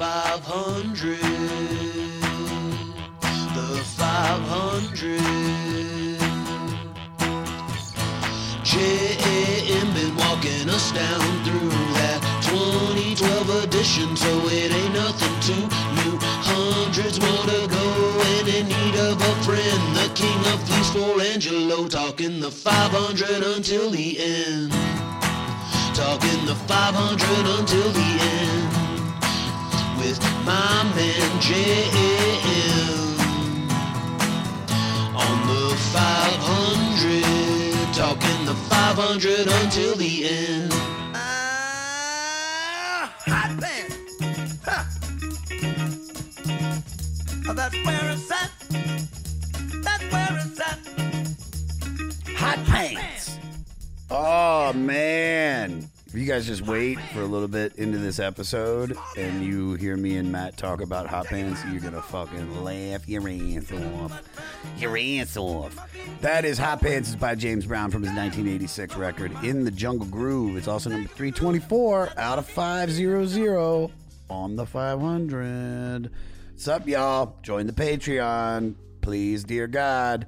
500. The 500. JM been walking us down through that 2012 edition, so it ain't nothing too new. Hundreds more to go, and in need of a friend. The king of fleece for Angelo, talking the 500 until the end. Talking the 500 until the end with my man JM on the 500, talking the 500 until the end. Ah, hot pants. Huh. Oh, that's where it's at. That's where it's at. Hot pants. Oh man. If you guys just wait for a little bit into this episode and you hear me and Matt talk about hot pants, you're gonna fucking laugh your ass off. Your ass off. That is Hot Pants is by James Brown from his 1986 record In the Jungle Groove. It's also number 324 out of 500 on the 500. What's up, y'all? Join the Patreon. Please, dear God.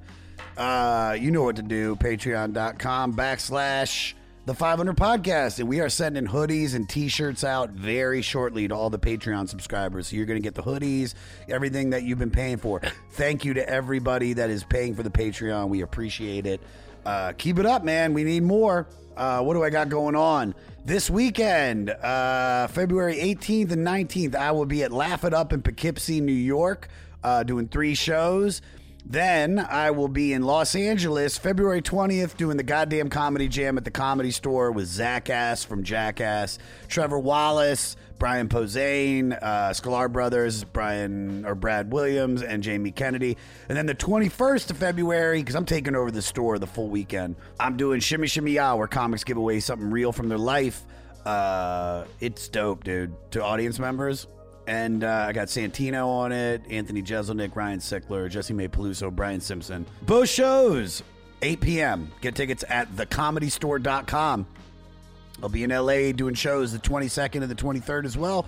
Uh, you know what to do. Patreon.com backslash the 500 podcast. And we are sending hoodies and t shirts out very shortly to all the Patreon subscribers. So you're going to get the hoodies, everything that you've been paying for. Thank you to everybody that is paying for the Patreon. We appreciate it. Uh, keep it up, man. We need more. Uh, what do I got going on? This weekend, uh, February 18th and 19th, I will be at Laugh It Up in Poughkeepsie, New York, uh, doing three shows. Then I will be in Los Angeles February 20th doing the goddamn comedy jam at the comedy store with Zach Ass from Jackass, Trevor Wallace, Brian Posehn, uh, Sklar Brothers, Brian or Brad Williams, and Jamie Kennedy. And then the 21st of February, because I'm taking over the store the full weekend, I'm doing Shimmy Shimmy Ya, where comics give away something real from their life. Uh, it's dope, dude. To audience members, and uh, I got Santino on it, Anthony Jeselnik, Ryan Sickler, Jessimae Peluso, Brian Simpson. Both shows, 8 p.m. Get tickets at thecomedystore.com. I'll be in LA doing shows the 22nd and the 23rd as well.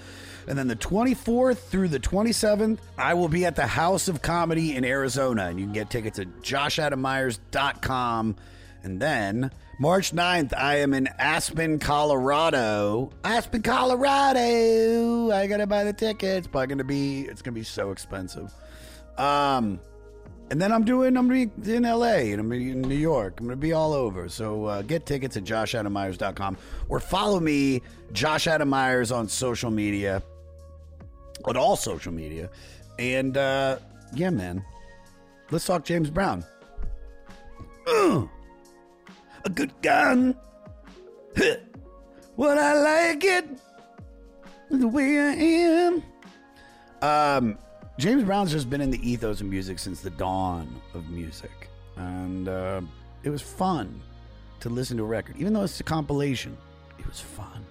And then the 24th through the 27th, I will be at the House of Comedy in Arizona. And you can get tickets at joshadammeyers.com. And then March 9th, I am in Aspen, Colorado. Aspen, Colorado. I gotta buy the tickets, but gonna be it's gonna be so expensive. Um and then I'm doing I'm gonna be in LA and I'm gonna be in New York. I'm gonna be all over. So uh, get tickets at joshadammeyers.com or follow me, Josh Adam Meyers, on social media. On all social media. And uh yeah, man. Let's talk James Brown. Ugh a good gun. What I like it the way I am. Um, James Brown's just been in the ethos of music since the dawn of music, and uh, it was fun to listen to a record, even though it's a compilation. It was fun.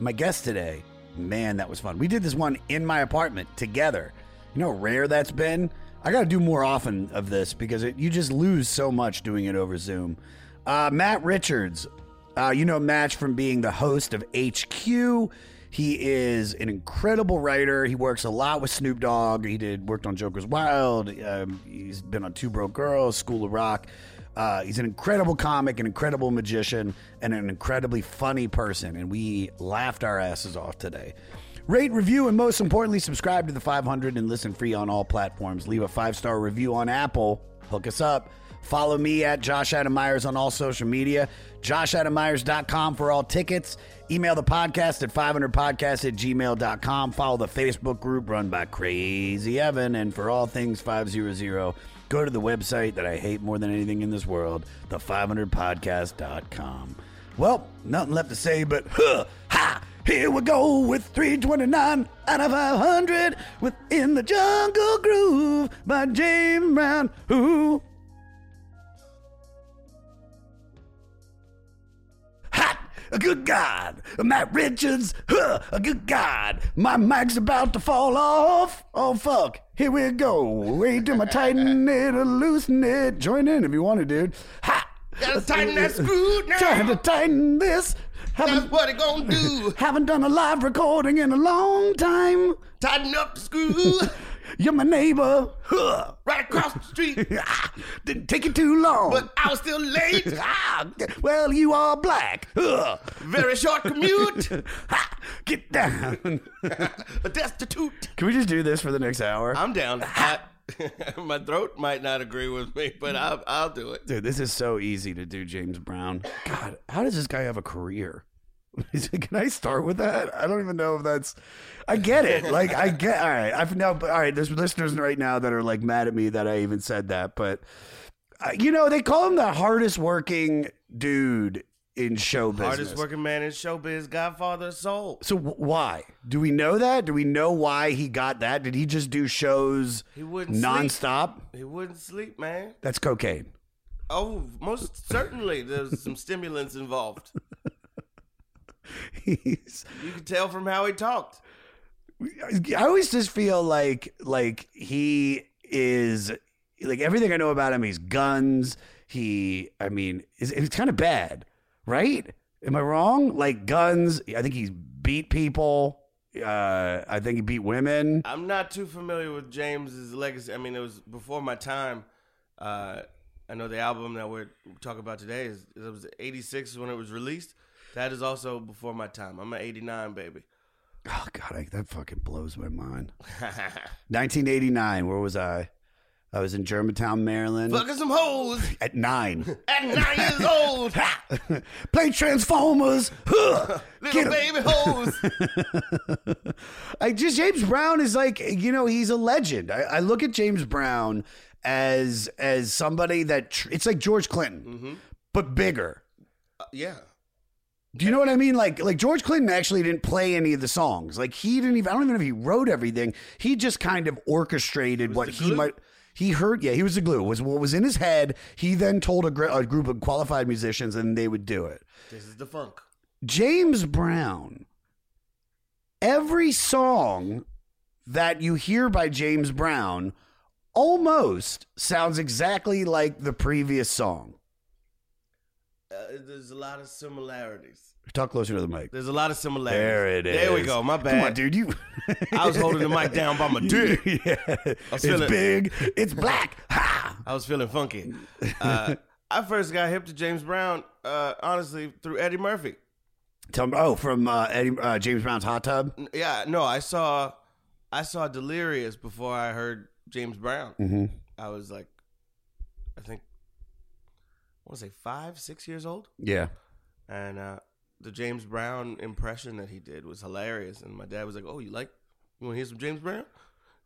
My guest today, man, that was fun. We did this one in my apartment together. You know how rare that's been. I got to do more often of this because it, you just lose so much doing it over Zoom. Uh, Matt Richards, uh, you know Match from being the host of HQ. He is an incredible writer. He works a lot with Snoop Dogg. He did worked on Joker's Wild. Um, he's been on Two Broke Girls, School of Rock. Uh, he's an incredible comic, an incredible magician, and an incredibly funny person. And we laughed our asses off today. Rate, review, and most importantly, subscribe to the 500 and listen free on all platforms. Leave a five star review on Apple. Hook us up. Follow me at Josh Adam Meyers on all social media. JoshAdamMeyers.com for all tickets. Email the podcast at 500podcast at gmail.com. Follow the Facebook group run by Crazy Evan. And for all things 500, go to the website that I hate more than anything in this world, the500podcast.com. Well, nothing left to say but, huh, ha, here we go with 329 out of 500 within the jungle groove by James Brown. Who? A good God. Matt Richards, huh, a good God. My mic's about to fall off. Oh, fuck. Here we go. Wait till my tighten it or loosen it. Join in if you want to, dude. Ha! Gotta tighten that screw now. Trying to tighten this. That's Haven't, what it gonna do. haven't done a live recording in a long time. Tighten up the screw You're my neighbor. Huh. right across the street. Ah, Didn't take you too long. But I was still late. Ah, well, you are black. Huh. Very short commute. Ha, Get down. A destitute. Can we just do this for the next hour? I'm down. I, my throat might not agree with me, but I'll, I'll do it. Dude, this is so easy to do, James Brown. God, how does this guy have a career? Can I start with that? I don't even know if that's. I get it. Like I get. All right, I've now. All right, there's listeners right now that are like mad at me that I even said that, but uh, you know they call him the hardest working dude in show business. Hardest working man in showbiz, Godfather of Soul. So w- why do we know that? Do we know why he got that? Did he just do shows He wouldn't sleep. nonstop? He wouldn't sleep, man. That's cocaine. Oh, most certainly there's some stimulants involved. He's. You can tell from how he talked. I always just feel like like he is like everything I know about him. He's guns. He, I mean, is it's kind of bad, right? Am I wrong? Like guns. I think he's beat people. Uh, I think he beat women. I'm not too familiar with James's legacy. I mean, it was before my time. Uh, I know the album that we're talking about today is it was '86 when it was released. That is also before my time. I'm an '89 baby. Oh God, I, that fucking blows my mind. 1989. Where was I? I was in Germantown, Maryland. Fucking some hoes At nine. at nine years old. Play Transformers. Little baby hoes. I just James Brown is like you know he's a legend. I, I look at James Brown as as somebody that tr- it's like George Clinton, but bigger. Uh, yeah. Do you know what I mean? Like like George Clinton actually didn't play any of the songs. Like he didn't even. I don't even know if he wrote everything. He just kind of orchestrated what he might. He heard, yeah, he was the glue. It was what was in his head. He then told a, gr- a group of qualified musicians, and they would do it. This is the funk. James Brown, every song that you hear by James Brown almost sounds exactly like the previous song. Uh, there's a lot of similarities. Talk closer to the mic. There's a lot of similarities. There it is. There we go. My bad. Come on, dude. You. I was holding the mic down by my dick. yeah. It's feeling- big. It's black. Ha! I was feeling funky. Uh, I first got hip to James Brown, uh, honestly, through Eddie Murphy. Tell me. Oh, from uh, Eddie, uh, James Brown's hot tub. Yeah, no, I saw, I saw Delirious before I heard James Brown. Mm-hmm. I was like, I think, I want to say five, six years old, Yeah. and uh, the James Brown impression that he did was hilarious. And my dad was like, "Oh, you like? You want to hear some James Brown?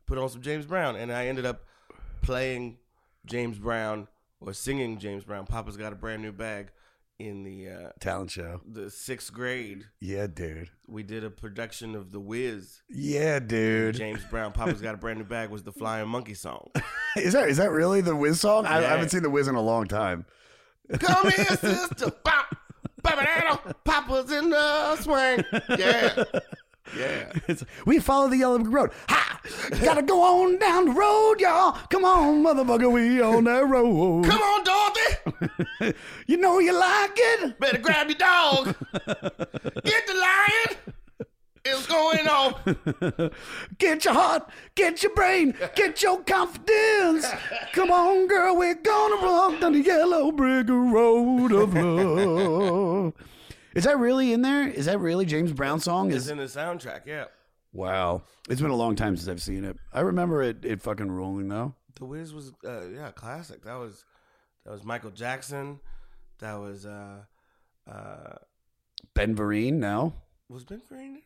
Put on some James Brown." And I ended up playing James Brown or singing James Brown. Papa's got a brand new bag in the uh, Talent show. the sixth grade. Yeah, dude. We did a production of The Wiz. Yeah, dude. James Brown, Papa's got a brand new bag was the Flying Monkey song. Is that is that really the Wiz song? I, I haven't seen the Wiz in a long time. Come here, sister. Bop. Ba-ba-da-da. Papa's in the swing. Yeah. Yeah. It's, we follow the yellow brick road. Ha! Gotta go on down the road, y'all. Come on, motherfucker, we on that road. Come on, Dorothy. You know you like it. Better grab your dog. Get the lion. Hell's going on? Get your heart, get your brain, get your confidence. Come on, girl, we're gonna walk down the yellow brick road of love. Is that really in there? Is that really James Brown song? It's Is in the soundtrack, yeah. wow. It's been a long time since I've seen it. I remember it. It fucking rolling though. The Wiz was uh, yeah, classic. That was that was Michael Jackson. That was uh uh Ben Vereen now. was Ben Vereen?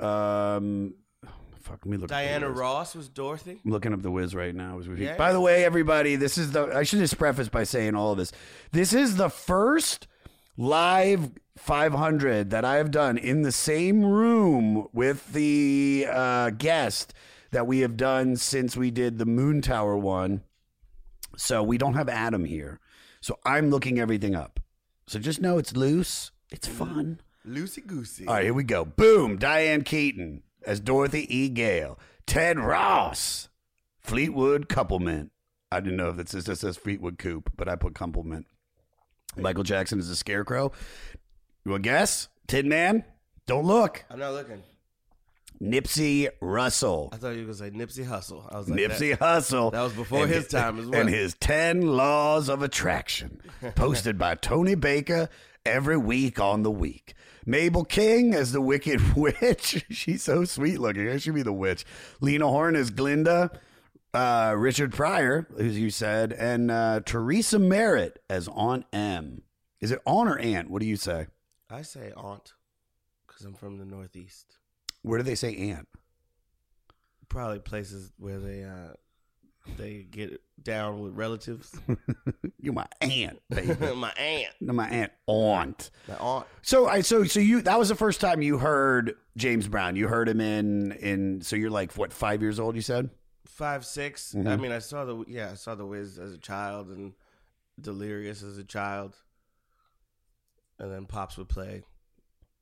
Um, fuck. Let me look. up the Diana Wiz. Ross was Dorothy. I'm looking up the whiz right now as we speak. Yeah. By the way, everybody, this is the. I should just preface by saying all of this. This is the first live 500 that I have done in the same room with the uh, guest that we have done since we did the Moon Tower one. So we don't have Adam here. So I'm looking everything up. So just know it's loose. It's fun. Lucy Goosey. All right, here we go. Boom. Diane Keaton as Dorothy E. Gale. Ted Ross. Fleetwood Couplement. I didn't know if it says, it says Fleetwood Coop, but I put Couplement. Michael Jackson is a scarecrow. You want to guess? Tin Man? Don't look. I'm not looking. Nipsey Russell. I thought you were gonna say Nipsey Hussle. I was like Nipsey that- Hussle. that was before And his time as well. And his 10 Laws of Attraction, posted by Tony Baker every week on The Week. Mabel King as the Wicked Witch. She's so sweet looking. I should be the witch. Lena Horne as Glinda. Uh, Richard Pryor, as you said, and uh, Teresa Merritt as Aunt M. Is it Aunt or Aunt? What do you say? I say aunt because I'm from the Northeast. Where do they say Aunt? Probably places where they uh they get down with relatives. You're my aunt, baby. my aunt, no, my aunt, aunt. my aunt. So I so so you that was the first time you heard James Brown. You heard him in in so you're like what five years old? You said five 6 mm-hmm. I mean, I saw the yeah, I saw the Wiz as a child and Delirious as a child, and then Pops would play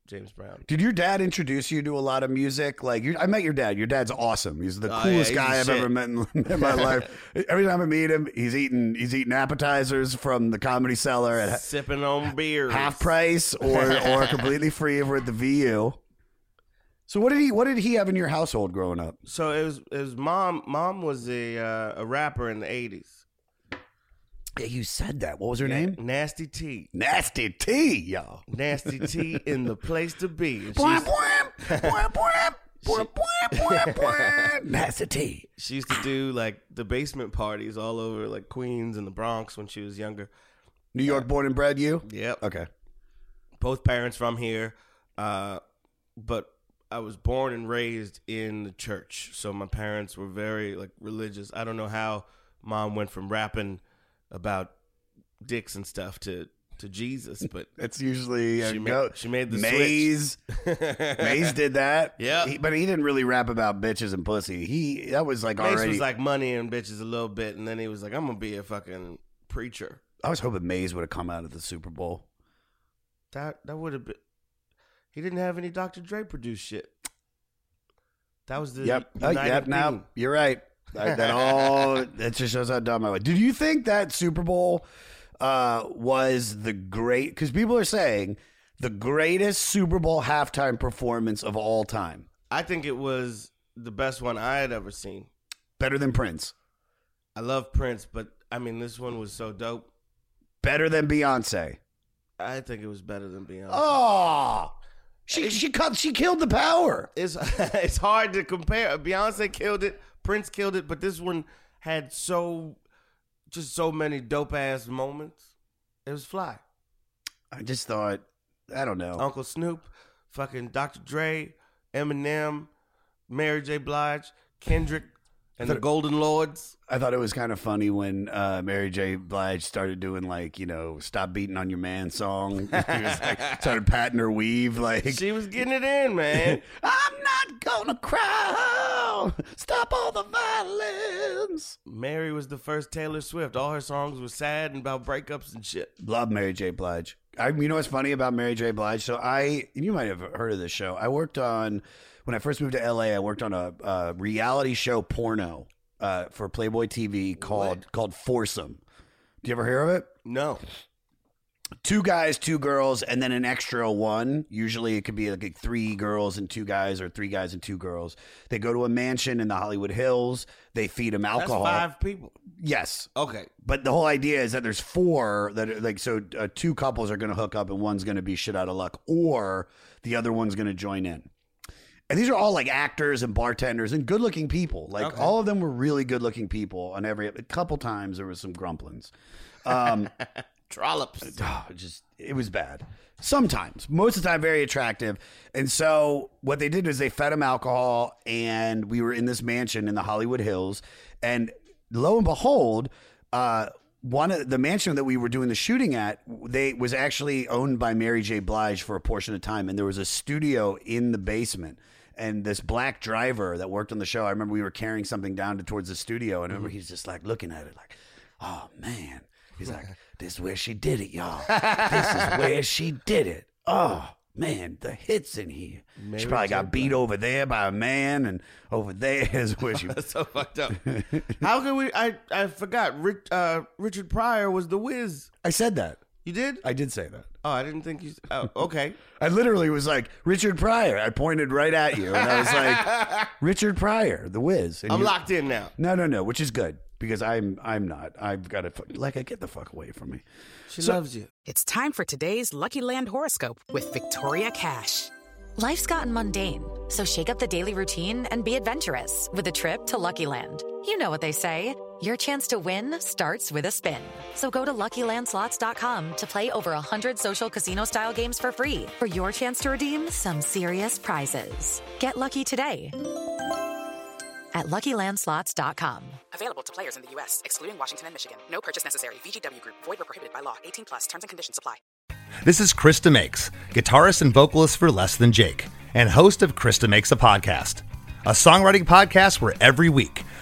James Brown. Did your dad introduce you to a lot of music? Like you I met your dad. Your dad's awesome. He's the Oh, yeah, coolest he's guy I've shit. ever met in, in my life. Every time I meet him, he's eating he's eating appetizers from the Comedy Cellar at Sipping on beer, half price or or completely free over at the VU. So what did he what did he have in your household growing up? So it was was mom. Mom was a uh, a rapper in the eighties. Yeah, you said that. What was her name? Nasty T, Nasty T, y'all. Nasty T in the place to be. And she, Bwah, used, bwah, bwah, bwah, bwah, bwah, bwah, bwah. Nasty T. she used to do like the basement parties all over like Queens and the Bronx when she was younger. New York born and bred, you? Yep. Okay. both parents from here, uh, but I was born and raised in the church, so my parents were very like religious. I don't know how mom went from rapping about dicks and stuff to to Jesus, but It's usually She ma- she made the Mase. Mase did that. Yeah. But he didn't really rap about bitches and pussy. He that was like Mase already. was like money and bitches a little bit, and then he was like, "I'm gonna be a fucking preacher." I was hoping Mase would have come out of the Super Bowl. That that would have been. He didn't have any Dr. Dre produced shit. That was the Yep. United oh, yep. Now you're right. That, that all that just shows how dumb I was. Did you think that Super Bowl uh, was the great? Because people are saying the greatest Super Bowl halftime performance of all time, I think it was the best one I had ever seen. better than Prince, I love Prince, but I mean, this one was so dope. better than Beyonce. I think it was better than Beyonce. Oh, she she cut she killed the power. It's it's hard to compare. Beyonce killed it, Prince killed it, but this one had so just so many dope ass moments. It was fly. I just thought, I don't know. Uncle Snoop, fucking Dr. Dre, Eminem, Mary J. Blige, Kendrick, and the Golden Lords. I thought it was kind of funny when uh, Mary J. Blige started doing like you know "Stop Beating on Your Man" song. like started patting her weave like She was getting it in, man. I'm not gonna cry. Stop all the violence. Mary was the first Taylor Swift. All her songs were sad and about breakups and shit. Love Mary J. Blige. I, you know what's funny about Mary J. Blige? So I, you might have heard of this show. I worked on when I first moved to LA. I worked on a, a reality show porno uh, for Playboy TV called called Foursome. Do you ever hear of it? No. two guys, two girls, and then an extra one. Usually it could be like three girls and two guys, or three guys and two girls. They go to a mansion in the Hollywood Hills. They feed them That's alcohol. five people. Yes, Okay. but the whole idea is that there's four that are like so. Uh, two couples are going to hook up, and one's going to be shit out of luck, or the other one's going to join in. And these are all like actors and bartenders and good-looking people. Like Okay. all of them were really good-looking people. On every a couple times there was some grumplings. Um, Trollops. oh, just it was bad. Sometimes, most of the time, very attractive. And so what they did is they fed him alcohol, and we were in this mansion in the Hollywood Hills, and lo and behold, uh, one of the mansion that we were doing the shooting at, they was actually owned by Mary J. Blige for a portion of time, and there was a studio in the basement. And this black driver that worked on the show, I remember we were carrying something down to, towards the studio, and I remember he's just like looking at it, like, "Oh man," he's like, "This is where she did it, y'all. This is where she did it. Oh man, the hits in here. she probably got beat over there by a man, and over there is where she." That's so fucked up. How can we? I I forgot. Rich, uh, Richard Pryor was the Wiz. I said that. You did? I did say that. oh, I didn't think you. Oh, okay. I literally was like Richard Pryor. I pointed right at you, and I was like Richard Pryor, the Whiz. And I'm you- locked in now. No, no, no, which is good because I'm I'm not. I've got to like I get the fuck away from me. She loves you. It's time for today's Lucky Land horoscope with Victoria Cash. Life's gotten mundane, so shake up the daily routine and be adventurous with a trip to Lucky Land. You know what they say your chance to win starts with a spin. So go to luckylandslots.com to play over 100 social casino style games for free for your chance to redeem some serious prizes. Get lucky today at luckylandslots.com. Available to players in the U.S., excluding Washington and Michigan. No purchase necessary. VGW Group, void were prohibited by law. 18 plus terms and conditions apply. This is Chris DeMakes, guitarist and vocalist for Less Than Jake, and host of Chris DeMakes a Podcast, a songwriting podcast where every week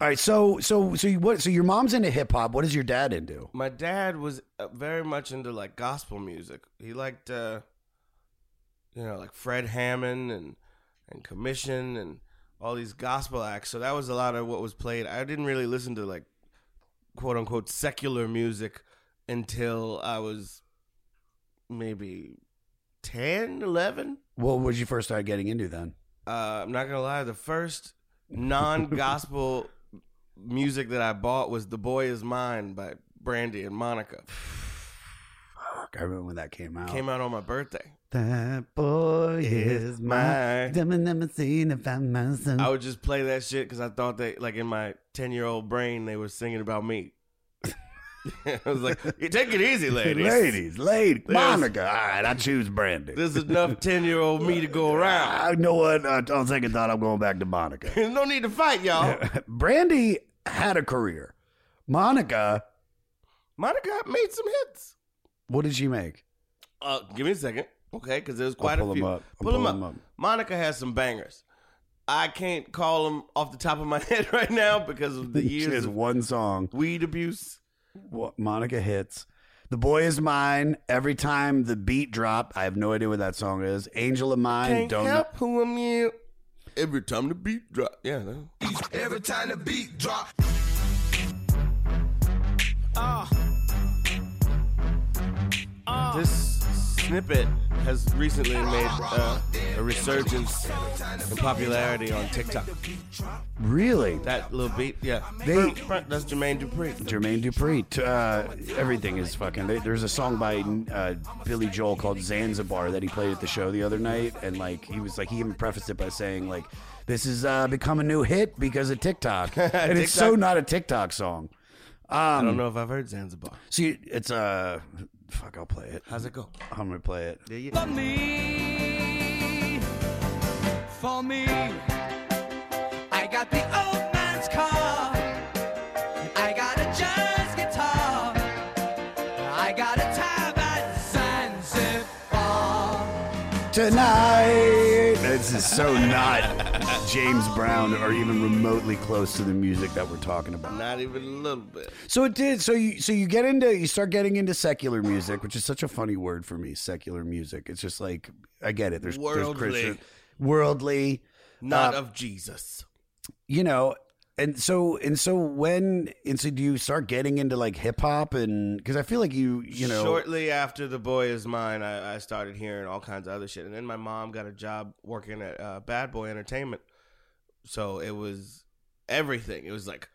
All right, so so so you, what? So your mom's into hip hop. What is your dad into? My dad was uh, very much into like gospel music. He liked, uh, you know, like Fred Hammond and and Commission and all these gospel acts. So that was a lot of what was played. I didn't really listen to like quote unquote secular music until I was maybe 10, 11. What was you first start getting into then? Uh, I'm not gonna lie. The first non-gospel music that I bought was "The Boy Is Mine" by Brandy and Monica. Fuck, I remember when that came out. Came out on my birthday. That boy is mine. Never, never seen I'm my. I would just play that shit because I thought they, like, in my ten-year-old brain, they were singing about me. I was like, "You take it easy, ladies. ladies, ladies, There's- Monica. All right, I choose Brandy. There's enough ten-year-old me to go around. I know what. Uh, on second thought, I'm going back to Monica. There's no need to fight, y'all. Brandy had a career. Monica, Monica made some hits. what did she make? Uh, give me a second, okay? Because there's quite pull a 'em few. up. I'll Pull 'em pull up. 'em up. Monica has some bangers. I can't call them off the top of my head right now because of the She years has of one song. weed abuse. What Monica hits. The boy is mine. Every time the beat drop, I have no idea what that song is. Angel of mine. Can't don't know. help who I'm you. Every time the beat drop, yeah. that- Every time the beat drop. This snippet has recently made uh, a resurgence in popularity on TikTok. Really? That little beat, yeah. They- that's Jermaine Dupri. Jermaine Dupri. Uh, everything is fucking. They, there's a song by uh, Billy Joel called Zanzibar that he played at the show the other night, and like he was like he even prefaced it by saying like, "This has uh, become a new hit because of TikTok," and it's so not a TikTok song. I Um, don't know if I've heard Zanzibar. See, it's uh, fuck. I'll play it. How's it go? I'm gonna play it. Yeah, yeah. For me, for me, I got the old man's car. I got a jazz guitar. I got a tab at Zanzibar. Tonight. This is so not James Brown or even remotely close to the music that we're talking about. Not even a little bit. So it did. So you so you get into you start getting into secular music, which is such a funny word for me. Secular music. It's just like I get it. There's there's Worldly. Christian, worldly, Not Uh, of Jesus. you know. And so and so when and so do you start getting into like hip hop and because I feel like you you know Shortly after The Boy Is Mine, I, I started hearing all kinds of other shit. And then my mom got a job working at uh, Bad Boy Entertainment. So it was everything. It was like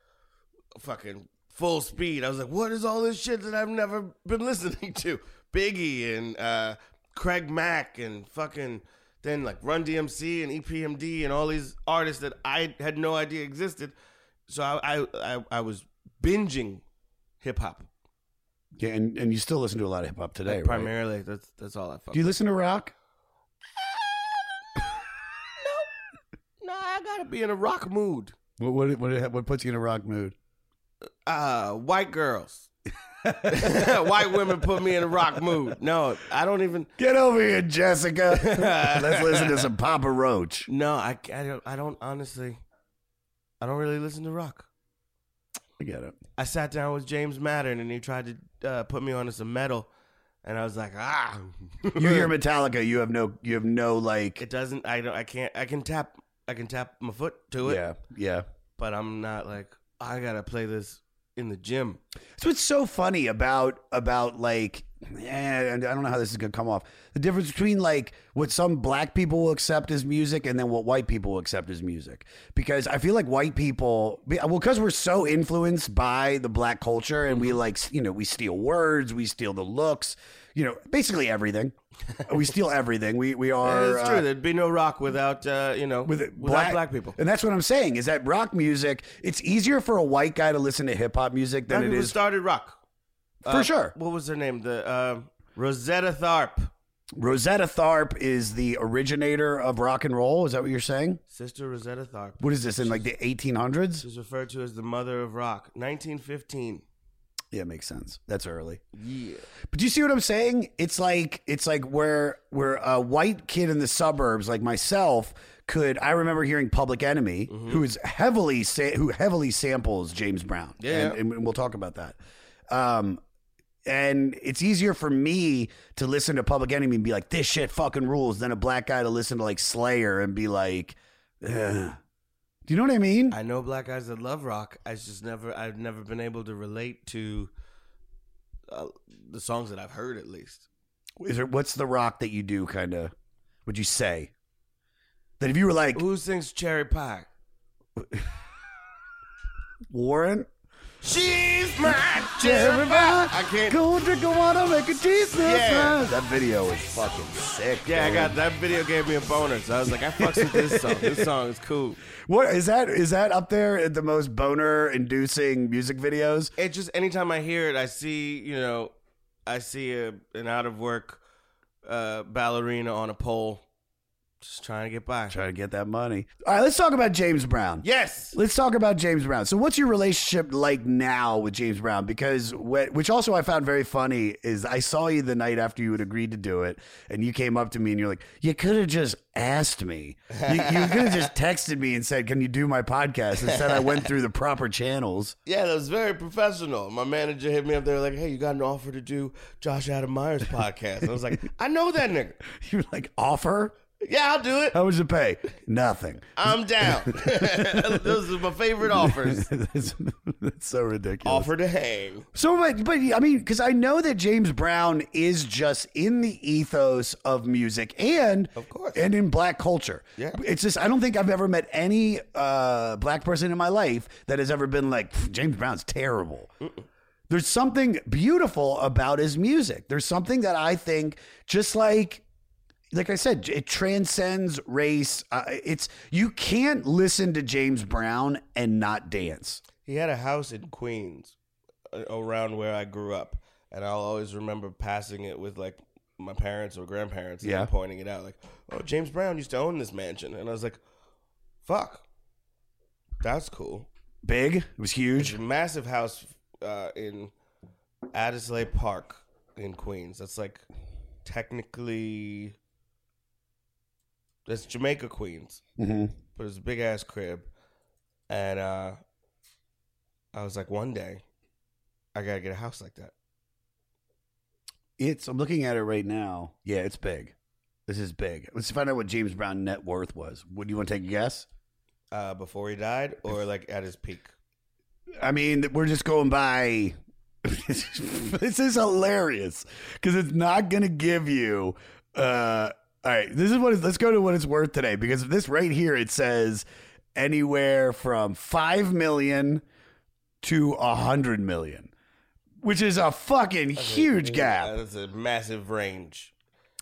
fucking full speed. I was like, what is all this shit that I've never been listening to? Biggie and uh, Craig Mack and fucking then like Run DMC and EPMD and all these artists that I had no idea existed. So I I, I, I was binging hip hop. yeah, and, and you still listen to a lot of hip hop today, right? Primarily, that's that's all I fuck. Do you with. listen to rock? No, No, I gotta be in a rock mood. What what what, what puts you in a rock mood? Uh, white girls, white women put me in a rock mood. No, I don't even. Get over here, Jessica. Let's listen to some Papa Roach. No, I, I don't. I don't honestly. I don't really listen to rock. I get it. I sat down with James Madden and he tried to uh, put me onto some metal, and I was like, ah. You hear Metallica, you have no you have no like It doesn't. I don't. I can't. I can tap. I can tap my foot to it. Yeah, yeah. But I'm not like I gotta play this in the gym. That's what's so funny about about like, and I don't know how this is gonna come off. The difference between like what some black people will accept as music and then what white people will accept as music. Because I feel like white people, well, because we're so influenced by the black culture and we like, you know, we steal words, we steal the looks, you know, basically everything. we steal everything. We we are. it's true. uh, There'd be no rock without uh, you know with without black, people. And that's what I'm saying is that rock music, it's easier for a white guy to listen to hip hop music than Black it is started rock for Uh, sure. What was her name? The uh, Rosetta Tharpe. Rosetta Tharpe is the originator of rock and roll. Is that what you're saying? Sister Rosetta Tharpe. What is this in like the 1800s? She's referred to as the mother of rock. 1915. Yeah, it makes sense. That's early. Yeah. But do you see what I'm saying? It's like it's like where where a white kid in the suburbs like myself could I remember hearing Public Enemy, Mm-hmm. who is heavily sa- who heavily samples James Brown. Yeah. and, and we'll talk about that. Um, and it's easier for me to listen to Public Enemy and be like, "This shit fucking rules," than a black guy to listen to like Slayer and be like, Ugh. "Do you know what I mean?" I know black guys that love rock. I just never, I've never been able to relate to uh, the songs that I've heard at least. Is there what's the rock that you do? Kind of, would you say that if you were like Who sings Cherry Pie? Warren? She's my Cherry. I can't. Go drink a water, make a cheese. Yeah. That video is fucking sick. Yeah, I got that video gave me a boner, so I was like, I fucks with this song. This song is cool. What is that? Is that up there at the most boner-inducing music videos? It just anytime I hear it, I see you know, I see a, an out of work uh, ballerina on a pole, just trying to get by. Trying to get that money. All right, let's talk about James Brown. Yes. Let's talk about James Brown. So, what's your relationship like now with James Brown? Because, wh- which also I found very funny, is I saw you the night after you had agreed to do it, and you came up to me and you're like, "You could have just asked me. You, you could have just texted me and said, "Can you do my podcast?" Instead, I went through the proper channels. Yeah, that was very professional. My manager hit me up there like, "Hey, you got an offer to do Josh Adam Meyers podcast?" I was like, "I know that nigga." You're like, "Offer." Yeah, I'll do it. How much to pay? Nothing. I'm down. Those are my favorite offers. that's, that's so ridiculous. Offer to hang. So, but, but I mean, because I know that James Brown is just in the ethos of music and, Of course. and in black culture. Yeah. it's just I don't think I've ever met any uh, black person in my life that has ever been like "Pff, James Brown's terrible. There's something beautiful about his music. There's something that I think just like like I said, it transcends race. Uh, it's you can't listen to James Brown and not dance. He had a house in Queens, uh, around where I grew up, and I'll always remember passing it with like my parents or grandparents, Yeah. them pointing it out, like, "Oh, James Brown used to own this mansion," and I was like, "Fuck, that's cool." Big, it was huge. a massive house uh, in Addisleigh Park in Queens. That's like technically that's Jamaica Queens, Mm-hmm. but it's a big ass crib, and uh, I was like, one day, I gotta get a house like that. It's I'm looking at it right now. Yeah, it's big. This is big. Let's find out what James Brown net worth was. Would you want to take a guess? Uh, before he died, or like at his peak. I mean, we're just going by. this is hilarious because it's not going to give you. Uh, all right, this is what. Let's go to what it's worth today because this right here it says anywhere from five million to a hundred million, which is a fucking huge gap. That's a massive range.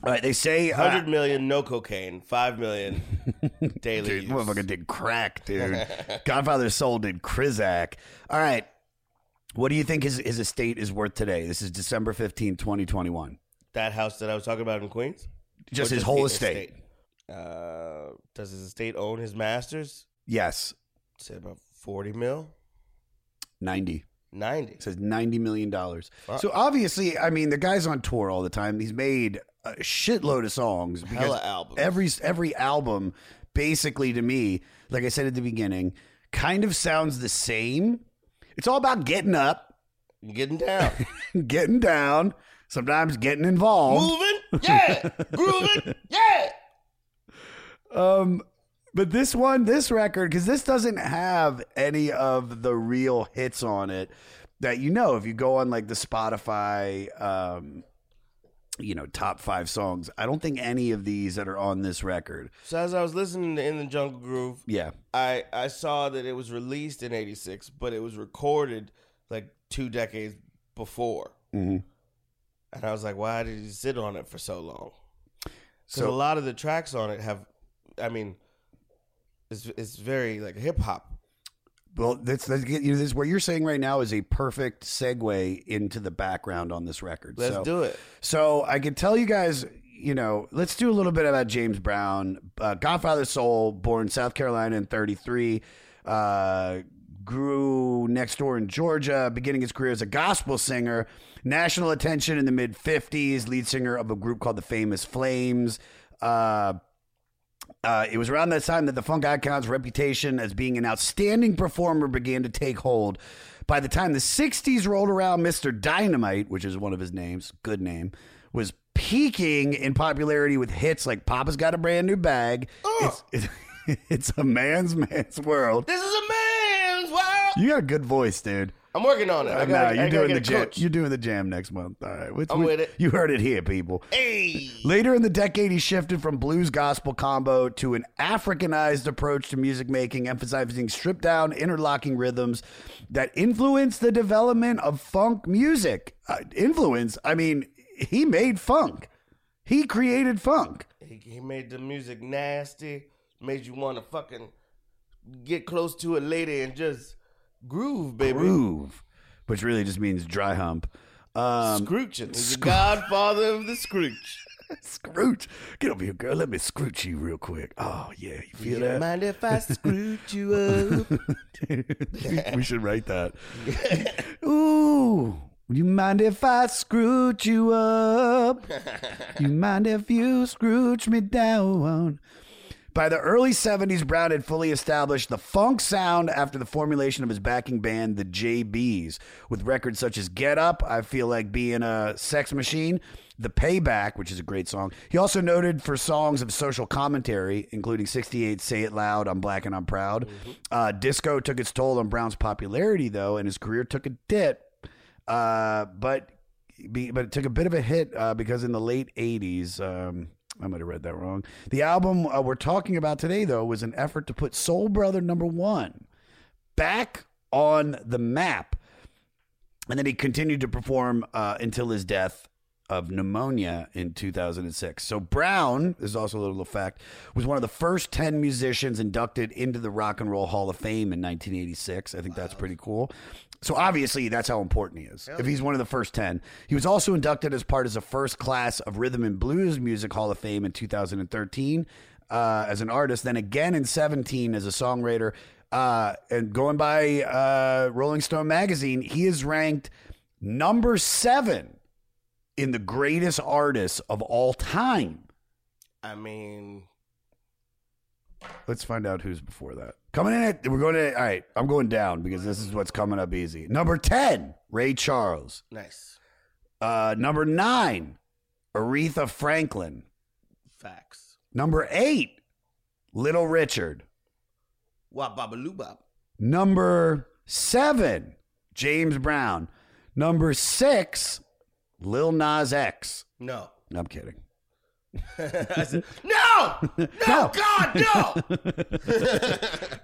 All right, they say uh, Hundred million, no cocaine. Five million daily. Dude, use. motherfucker did crack, dude. Godfather's Soul did Krizak. All right. What do you think his, his estate is worth today? This is December 15, 2021. That house that I was talking about in Queens? Just his whole estate. Uh, does his estate own his masters? Yes. Say about 40 mil? 90. 90. It says $90 million. So obviously, I mean, the guy's on tour all the time. He's made a shitload of songs. because Hella albums. Every, every album, basically, to me, like I said at the beginning, kind of sounds the same. It's all about getting up, Getting down. getting down, sometimes getting involved. Moving? Yeah. Grooving? Yeah. Um, but this one, this record, because this doesn't have any of the real hits on it that you know. If you go on like the Spotify, um, you know, top five songs, I don't think any of these that are on this record. So as I was listening to In the Jungle Groove, Yeah, I, I saw that it was released in 86, but it was recorded like two decades before. hmm And I was like, why did you sit on it for so long? So- a lot of the tracks on it have, I mean, it's, it's very like hip hop. Well, that's, that's you know, this what you're saying right now is a perfect segue into the background on this record. Let's So- do it. So I can tell you guys, you know, let's do a little bit about James Brown. Uh, Godfather Soul, born South Carolina in 33, uh, grew next door in Georgia, beginning his career as a gospel singer. National attention in the mid 50s, lead singer of a group called the Famous Flames. Uh, uh, it was around that time that the Funk Icon's reputation as being an outstanding performer began to take hold. By the time the 60s rolled around, Mr. Dynamite, which is one of his names, good name, was peaking in popularity with hits like Papa's Got a Brand New Bag. It's, it's, it's a man's man's world. This is a man's world. You got a good voice, dude. I'm working on it. I Uh, gotta, nah, you're gotta doing the jam. You're doing the jam next month. All right, It's- I'm with it. You heard it here, people. Hey. Later in the decade, he shifted from blues gospel combo to an Africanized approach to music making, emphasizing stripped down, interlocking rhythms that influenced the development of funk music. Uh, influence, I mean, he made funk. He created funk. He, he made the music nasty, made you want to fucking get close to a lady and just groove, baby. Groove, which really just means dry hump. Um, Scrooching. He's the Scroo- godfather of the Scrooch. Scrooge, get over here, girl. Let me scrooch you real quick. Oh yeah, you feel that? Mind if I scrooch you up? we should write that. Ooh, you mind if I scrooge you up? You mind if you scrooge me down? By the early 70s, Brown had fully established the funk sound after the formulation of his backing band, the JBs, with records such as Get Up, I Feel Like Being a Sex Machine, The Payback, which is a great song. He also noted for songs of social commentary, including 68 Say It Loud, I'm Black and I'm Proud. Uh, disco took its toll on Brown's popularity, though, and his career took a dip. Uh, but be, but it took a bit of a hit uh, because in the late 80s, um, I might have read that wrong. The album uh, we're talking about today, though, was an effort to put Soul Brother number one back on the map. And then he continued to perform uh, until his death of pneumonia in 2006. So Brown, this is also a little fact, was one of the first 10 musicians inducted into the Rock and Roll Hall of Fame in 1986. I think that's pretty cool. So obviously that's how important he is. If he's one of the first 10. He was also inducted as part of the first class of Rhythm and Blues Music Hall of Fame in 2013 uh, as an artist, then again in 17 as a songwriter. Uh, and going by uh, Rolling Stone magazine, he is ranked number seven in the greatest artists of all time. I mean, Let's find out who's before that. Coming in at, we're going to, all right, I'm going down because this is what's coming up easy. Number 10, Ray Charles. nice Uh, number nine, Aretha Franklin. facts. Number eight, Little Richard. Wop babaloo. Number seven, James Brown. Number six, Lil Nas X. No. I'm kidding. I said, no, no, No. God, no.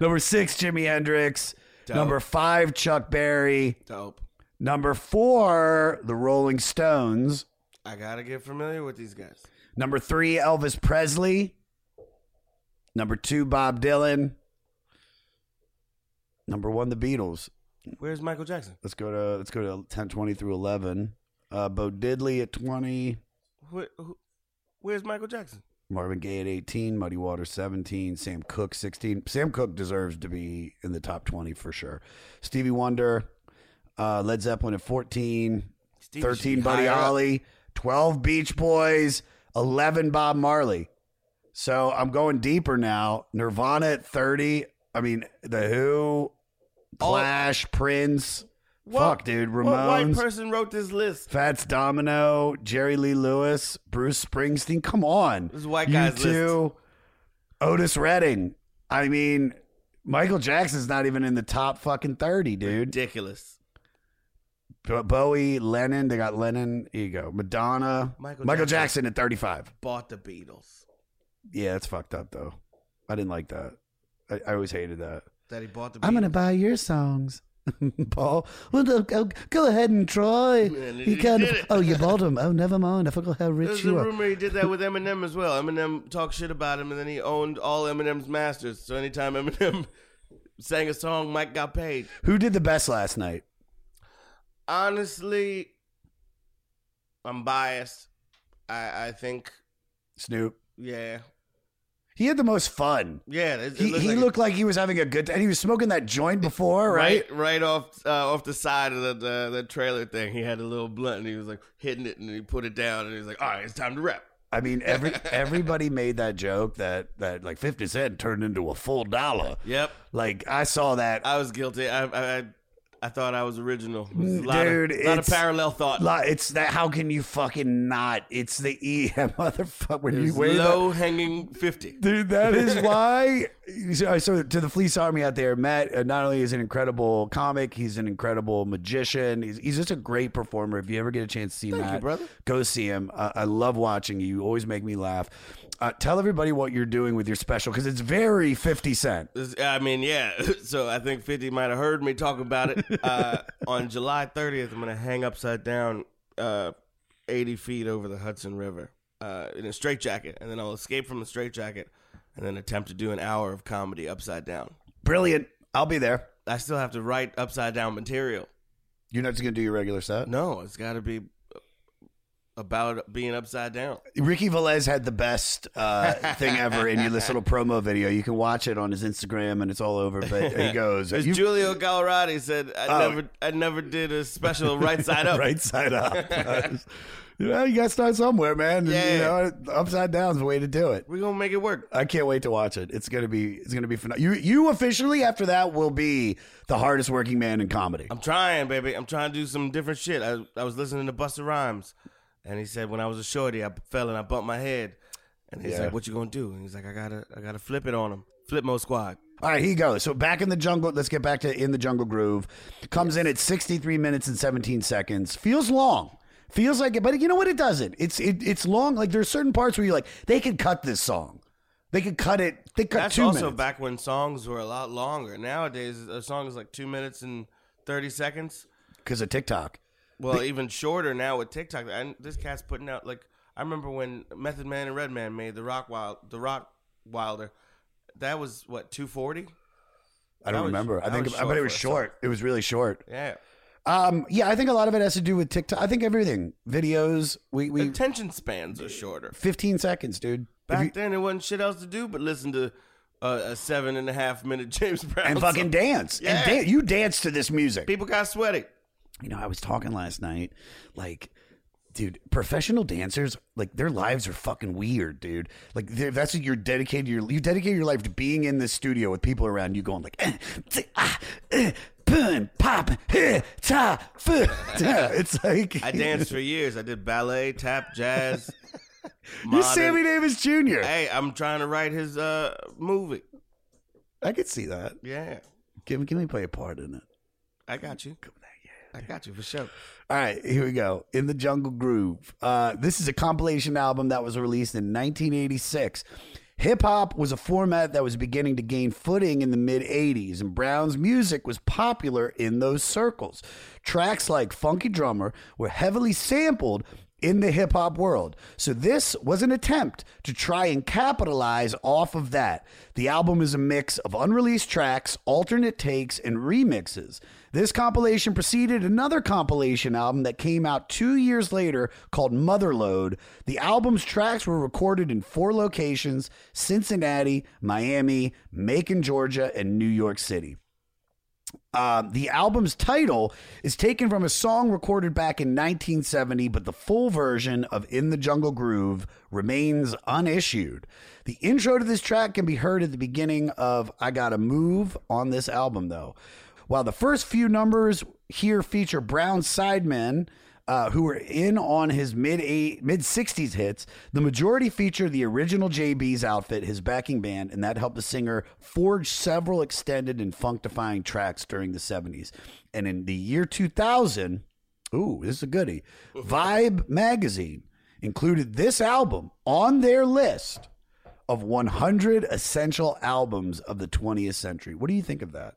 Number six, Jimi Hendrix. Dope. Number five, Chuck Berry. Dope. Number four, the Rolling Stones. I gotta get familiar with these guys. Number three, Elvis Presley. Number two, Bob Dylan. Number one, the Beatles. Where's Michael Jackson? Let's go to let's go to ten twenty through eleven. Uh, Bo Diddley at twenty. Where, who, where's Michael Jackson? Marvin Gaye at 18, Muddy Waters 17, Sam Cooke 16. Sam Cooke deserves to be in the top 20 for sure. Stevie Wonder, uh, Led Zeppelin at 14, Stevie 13 Buddy up. Holly, 12 Beach Boys, 11 Bob Marley. So I'm going deeper now. Nirvana at 30. I mean, The Who, Clash, Prince. Fuck, dude. Ramones. What white person wrote this list? Fats Domino, Jerry Lee Lewis, Bruce Springsteen. Come on. This is white guy's U2, Otis Redding. I mean, Michael Jackson's not even in the top fucking 30, dude. Ridiculous. Bo- Bowie, Lennon, they got Lennon. Here you go. Madonna. Michael Michael, Jackson. Jackson. at 35. Bought the Beatles. Yeah, it's fucked up, though. I didn't like that. I, I always hated that. That he bought the Beatles. I'm going to buy your songs. Paul, well, go, ahead and try. Man, You of. Oh, you bought them. Oh, never mind. I forgot how rich There's you a are. rumor he did that with Eminem as well. Eminem talked shit about him, and then he owned all Eminem's masters. So anytime Eminem sang a song, Mike got paid. Who did the best last night? Honestly, I'm biased. I I think, Snoop. yeah, He had the most fun. yeah. It, it He, looks he like- looked like he was having a good time. And he was smoking that joint before, right? right, right off uh, off the side of the, the the trailer thing. He had a little blunt, and he was like hitting it, and he put it down, and he was like, "All right, it's time to rap." I mean, every everybody made that joke that that like fifty cent turned into a full dollar. Yep, Like I saw that. I was guilty. I I I, I thought I was original. Was a lot Dude, of, lot of parallel thought. Li- It's that. How can you fucking not? It's the E motherfucker. When you that- low hanging fifty. Dude, that is why. So, to the Fleece Army out there, Matt uh, not only is an incredible comic, he's an incredible magician. He's, he's just a great performer. If you ever get a chance to see Thank you, Matt, brother. go see him. Uh, I love watching you. You always make me laugh. Uh, tell everybody what you're doing with your special because it's very 50 Cent. I mean, yeah. So I think 50 might have heard me talk about it. Uh, on July 30th, I'm going to hang upside down uh, 80 feet over the Hudson River uh, in a straitjacket. And then I'll escape from the straitjacket and then attempt to do an hour of comedy upside down. Brilliant. I'll be there. I still have to write upside down material. You're not just going to do your regular set? No, it's got to be about being upside down. Ricky Velez had the best uh, thing ever in your this little promo video. You can watch it on his Instagram and it's all over. But he goes, As "You- Giulio Gallerati said, I Oh. never, I never did a special right side up. right side up. you know, you got to start somewhere, man. Yeah. You know, upside down is the way to do it. We're gonna make it work. I can't wait to watch it. It's gonna be it's gonna be fun. You you officially after that will be the hardest working man in comedy. I'm trying, baby. I'm trying to do some different shit. I, I was listening to Busta Rhymes And he said, when I was a shorty, I fell and I bumped my head. And he's Yeah. like, "What you gonna do?" And he's like, "I gotta, I gotta flip it on him. Flip mode squad." All right, here you go. So back in the jungle. Let's get back to in the jungle groove. Comes in at 63 minutes and 17 seconds. Feels long. Feels like it, but you know what? It doesn't. It's it, it's long. Like there's certain parts where you're like, they could cut this song. They could cut it. They cut That's two also minutes. back when songs were a lot longer. Nowadays, a song is like two minutes and thirty seconds. because of TikTok. Well, even shorter now with TikTok. And this cat's putting out like I remember when Method Man and Redman made the Rock Wild, the Rock Wilder. That was what two forty. I don't was- remember. I think, was but it was short. It was really short. Yeah, Um, yeah, I think a lot of it has to do with TikTok. I think everything, videos. We we attention spans are shorter. 15 seconds, dude. Back you- then, there wasn't shit else to do but listen to uh, a seven and a half minute James Brown and fucking song. dance. Yeah. And dan- you dance to this music. People got sweaty. You know, I was talking last night, like, dude, professional dancers, like, their lives are fucking weird, dude. Like, that's what you're dedicated. Your you dedicate your life to being in this studio with people around you, going like, eh, tsk, ah, eh, boom, pop, eh, ta, fu, ta. It's like I danced for years. I did ballet, tap, jazz. You're. Sammy Davis Jr. Hey, I'm trying to write his uh movie. I could see that. Yeah, Give, me give me play a part in it. I got you. I got you for sure. All right, here we go. In the Jungle Groove. Uh, this is a compilation album that was released in 1986. Hip hop was a format that was beginning to gain footing in the mid 80s, and Brown's music was popular in those circles. Tracks like Funky Drummer were heavily sampled in the hip hop world. So this was an attempt to try and capitalize off of that. The album is a mix of unreleased tracks, alternate takes, and remixes. This compilation preceded another compilation album that came out two years later called Motherlode. The album's tracks were recorded in four locations Cincinnati, Miami, Macon, Georgia, and New York City. Um, the album's title is taken from a song recorded back in 1970, but the full version of In the Jungle Groove remains unissued. The intro to this track can be heard at the beginning of I Gotta Move on this album, though. While the first few numbers here feature Brown sidemen, uh, who were in on his mid eight, mid sixties hits. The majority feature the original JB's outfit, his backing band, and that helped the singer forge several extended and funk-defying tracks during the seventies. And in the year two thousand, ooh, this is a goodie. Vibe magazine included this album on their list of 100 essential albums of the 20th century. What do you think of that?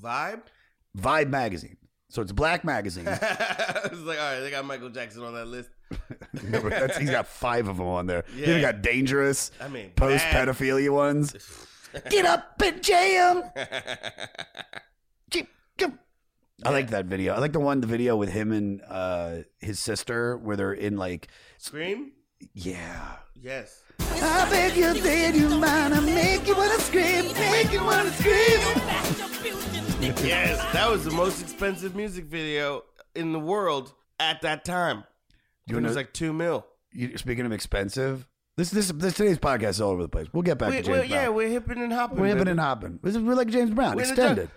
Vibe. Vibe magazine. So it's black magazine. I was like, all right, they got Michael Jackson on that list. Remember, that's, he's got five of them on there. He's Yeah. got dangerous, I mean, post pedophilia ones. Get up and jam. I like that video. I like the one, the video with him and uh, his sister, where they're in like, Scream. yeah. Yes. I beg you, beg you, man, I make you wanna scream, make you wanna scream. yes, that was the most expensive music video in the world at that time. You it was like two mil. You, speaking of expensive, this this this today's podcast is all over the place. We'll get back We, to James well, yeah, Brown. we're hipping and hopping. We're hipping and hopping. This is, we're like James Brown, We're in the extended.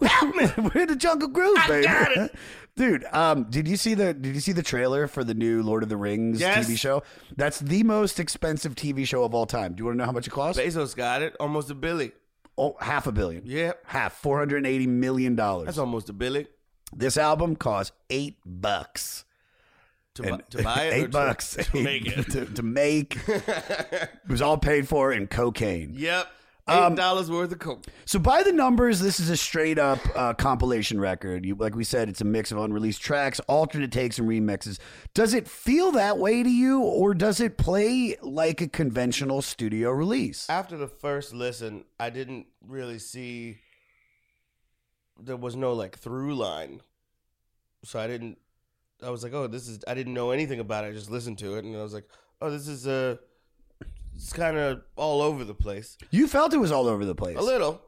We're in the jungle groove, baby. Dude, um, did you see the did you see the trailer for the new Lord of the Rings Yes. TV show? That's the most expensive TV show of all time. Do you want to know how much it costs? Bezos got it. Almost a billy. Oh, half a billion. Yep. Half, four hundred and eighty million dollars. That's almost a billy. This album cost eight bucks. To, bu- to buy it? or eight to- bucks To make it. to, to make. it was all paid for in cocaine. Yep. Eight Um, dollars worth of coke. So by the numbers, this is a straight up uh, compilation record. You, like we said, it's a mix of unreleased tracks, alternate takes, and remixes. Does it feel that way to you, or does it play like a conventional studio release? After the first listen, I didn't really see. There was no like through line, so I didn't. I was like, oh, this is. I didn't know anything about it. I just listened to it, and I was like, oh, this is Uh, it's kind of all over the place. You felt it was all over the place. A little.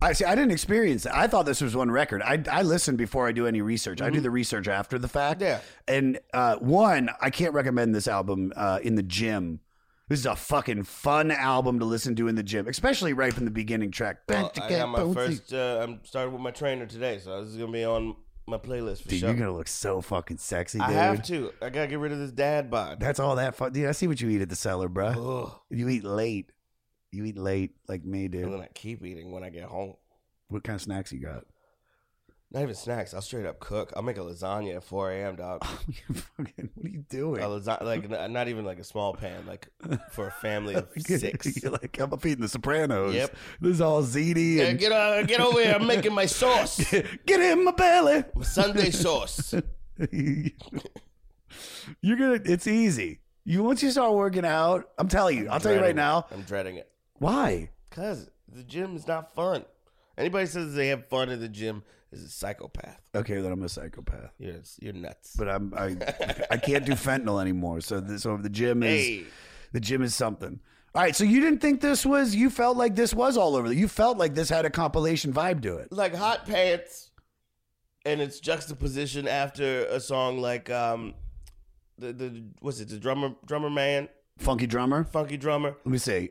I see. I didn't experience that. I thought this was one record. I I listen before I do any research. I do the research after the fact. Yeah. And uh, one, I can't recommend this album uh, in the gym. This is a fucking fun album to listen to in the gym, especially right from the beginning track. Well, I got my first. Uh, I'm starting with my trainer today, so this is gonna be on my playlist for Dude, sure. you're gonna look so fucking sexy, dude. I have to. I gotta get rid of this dad bod. That's all that fun. Dude, I see what you eat at the cellar, bruh. Ugh. You eat late. You eat late like me, dude. And then. I keep eating when I get home. What kind of snacks you got? Not even snacks. I'll straight up cook. I'll make a lasagna at 4 a.m. Dog. You fucking- what are you doing? A lasagna, like n- not even like a small pan, like for a family of six. You're like, I'm feeding the Sopranos. Yep. This is all ziti Yeah, and get uh, get over here! I'm making my sauce, get in my belly. Sunday sauce. You're gonna. It's easy. You once you start working out, I'm telling you. I'll tell you right Dreading now. I'm dreading it Why? because the gym is not fun. Anybody says they have fun in the gym is a psychopath. Okay, then I'm a psychopath. You're you're nuts. But I'm I I can't do fentanyl anymore. So the, so the gym is hey, the gym is something. All right, so you didn't think this was you felt like this was all over. You felt like this had a compilation vibe to it. like hot pants, and its juxtaposition after a song like um, the the was it the drummer drummer man Funky drummer. funky drummer. Let me see.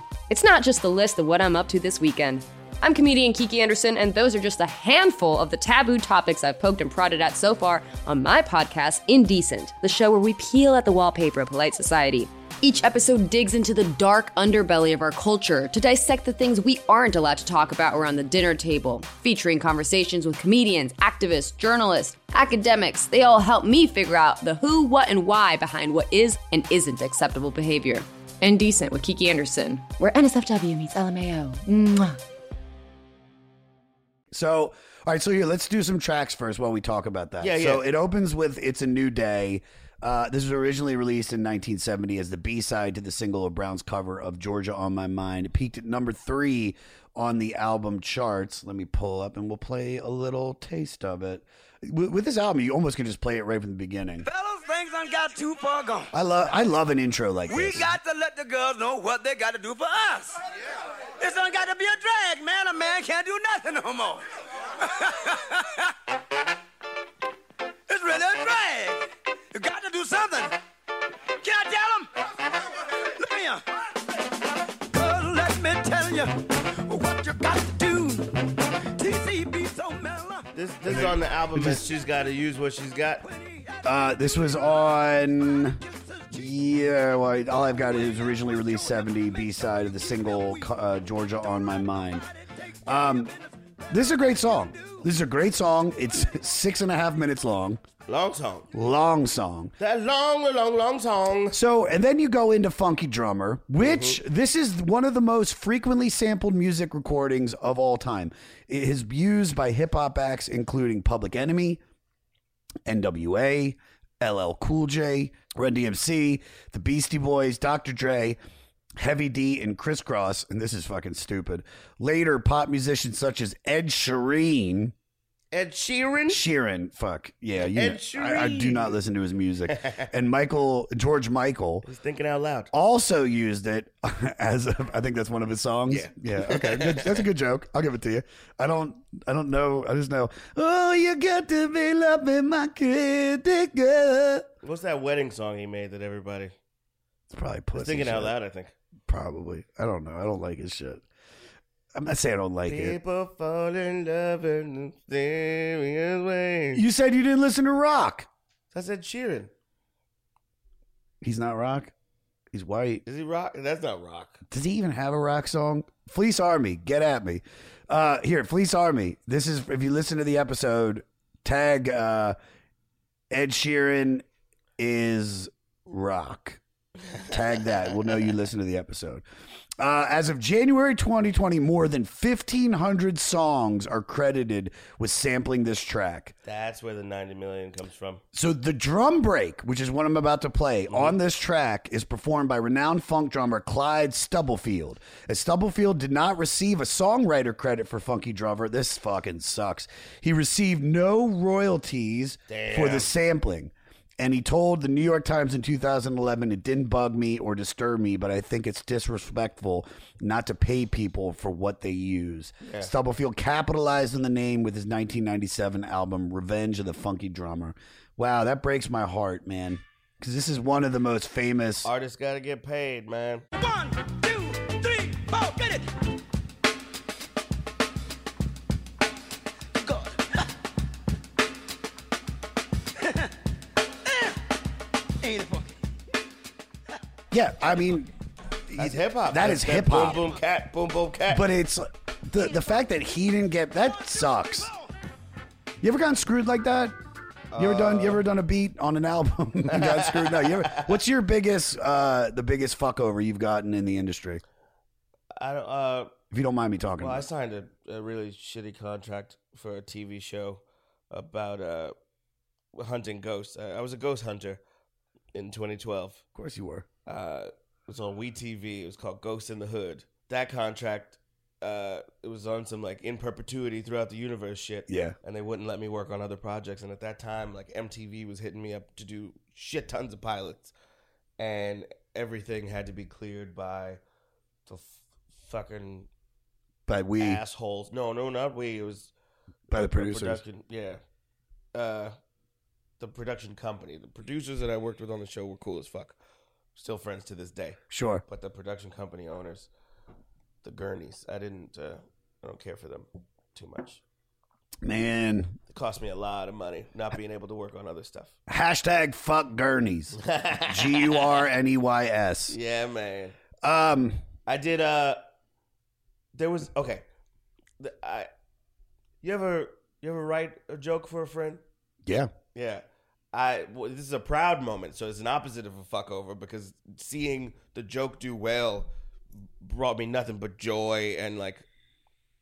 It's not just the list of what I'm up to this weekend. I'm comedian Kiki Anderson, and those are just a handful of the taboo topics I've poked and prodded at so far on my podcast, Indecent, the show where we peel at the wallpaper of polite society. Each episode digs into the dark underbelly of our culture to dissect the things we aren't allowed to talk about around the dinner table, featuring conversations with comedians, activists, journalists, academics. They all help me figure out the who, what, and why behind what is and isn't acceptable behavior. Indecent with Kiki Anderson, where NSFW meets LMAO. Mwah. So, all right, so here, let's do some tracks first while we talk about that. Yeah, yeah. So it opens with It's a New Day. Uh, this was originally released in 1970 as the B side to the single of Brown's cover of Georgia on My Mind. It peaked at number three on the album charts. Let me pull up and we'll play a little taste of it. With, with this album, you almost can just play it right from the beginning. Fellas, things done got too far gone. I love I love an intro like We this. We got to let the girls know what they got to do for us. This done got to be a drag, man. A man can't do nothing no more. it's really a drag. You got to do something. Can I tell them? Look here. Uh, girl, let me tell you This is on the album that she's got to use what she's got. Uh, this was on. Yeah, well, all I've got is originally released 70 B side of the single uh, Georgia on My Mind. Um, this is a great song. This is a great song. It's six and a half minutes long. Long song. Long song. That long, long, long song. So, and then you go into Funky Drummer, which mm-hmm. this is one of the most frequently sampled music recordings of all time. It is used by hip hop acts including Public Enemy, NWA, LL Cool J, Run DMC, The Beastie Boys, Dr. Dre, Heavy D, and Kris Kross. And this is fucking stupid. Later, pop musicians such as Ed Sheeran. Ed Sheeran. Sheeran, fuck yeah, you Ed know, I, I do not listen to his music. and Michael George Michael He's thinking out loud. also used it as a, I think that's one of his songs. Yeah. yeah. Okay, good. that's a good joke. I'll give it to you. I don't, I don't know. I just know. Oh, you got to be loving my critic. girl." What's that wedding song he made that everybody? It's probably pussy. thinking out shit. loud. I think. Probably. I don't know. I don't like his shit. I'm not saying I don't like it. People fall in love in mysterious ways. You said you didn't listen to rock. I said Sheeran. He's not rock. He's white. Is he rock? That's not rock. Does he even have a rock song? Fleece Army, get at me. Uh, here, Fleece Army. This is if you listen to the episode, tag uh, Ed Sheeran is rock. Tag that. We'll know you listen to the episode. Uh, as of January 2020, more than 1,500 songs are credited with sampling this track. That's where the 90 million comes from. So the drum break, which is what I'm about to play Mm-hmm. on this track, is performed by renowned funk drummer Clyde Stubblefield. As Stubblefield did not receive a songwriter credit for Funky Drummer, this fucking sucks. He received no royalties for the sampling. And he told the New York Times in 2011, it didn't bug me or disturb me, but I think it's disrespectful not to pay people for what they use. Yeah. Stubblefield capitalized on the name with his 1997 album, Revenge of the Funky Drummer. Wow, that breaks my heart, man. Because this is one of the most famous. Artists got to get paid, man. One, two, three, four, get it. Yeah, I mean, That's hip hop. That's hip hop. Boom, boom, cat. Boom, boom, cat. But it's the the fact that he didn't get that sucks. You ever gotten screwed like that? You ever done? You ever done a beat on an album? and got screwed? No. You ever, what's your biggest, uh, the biggest fuck over you've gotten in the industry? I don't. Uh, If you don't mind me talking. well, I signed a, a really shitty contract for a TV show about uh, hunting ghosts. I, I was a ghost hunter in 2012. Of course you were. Uh, it was on WeTV. It was called Ghosts in the Hood. That contract, uh, it was on some like in perpetuity throughout the universe shit. Yeah. And they wouldn't let me work on other projects. And at that time, like MTV was hitting me up to do shit tons of pilots, and everything had to be cleared by the f- fucking By we, assholes. No, no, not we. It was by the producers. Yeah. Uh, the production company. The producers that I worked with on the show were cool as fuck. Still friends to this day. Sure. But the production company owners, the Gurneys, I didn't. Uh, I don't care for them too much. Man, It cost me a lot of money not being able to work on other stuff. hashtag fuck Gurneys. G U R N E Y S. Yeah, man. Um, I did. Uh, there was okay. I. You ever you ever write a joke for a friend? yeah. Yeah. I well, this is a proud moment, so it's an opposite of a fuck over because seeing the joke do well brought me nothing but joy and like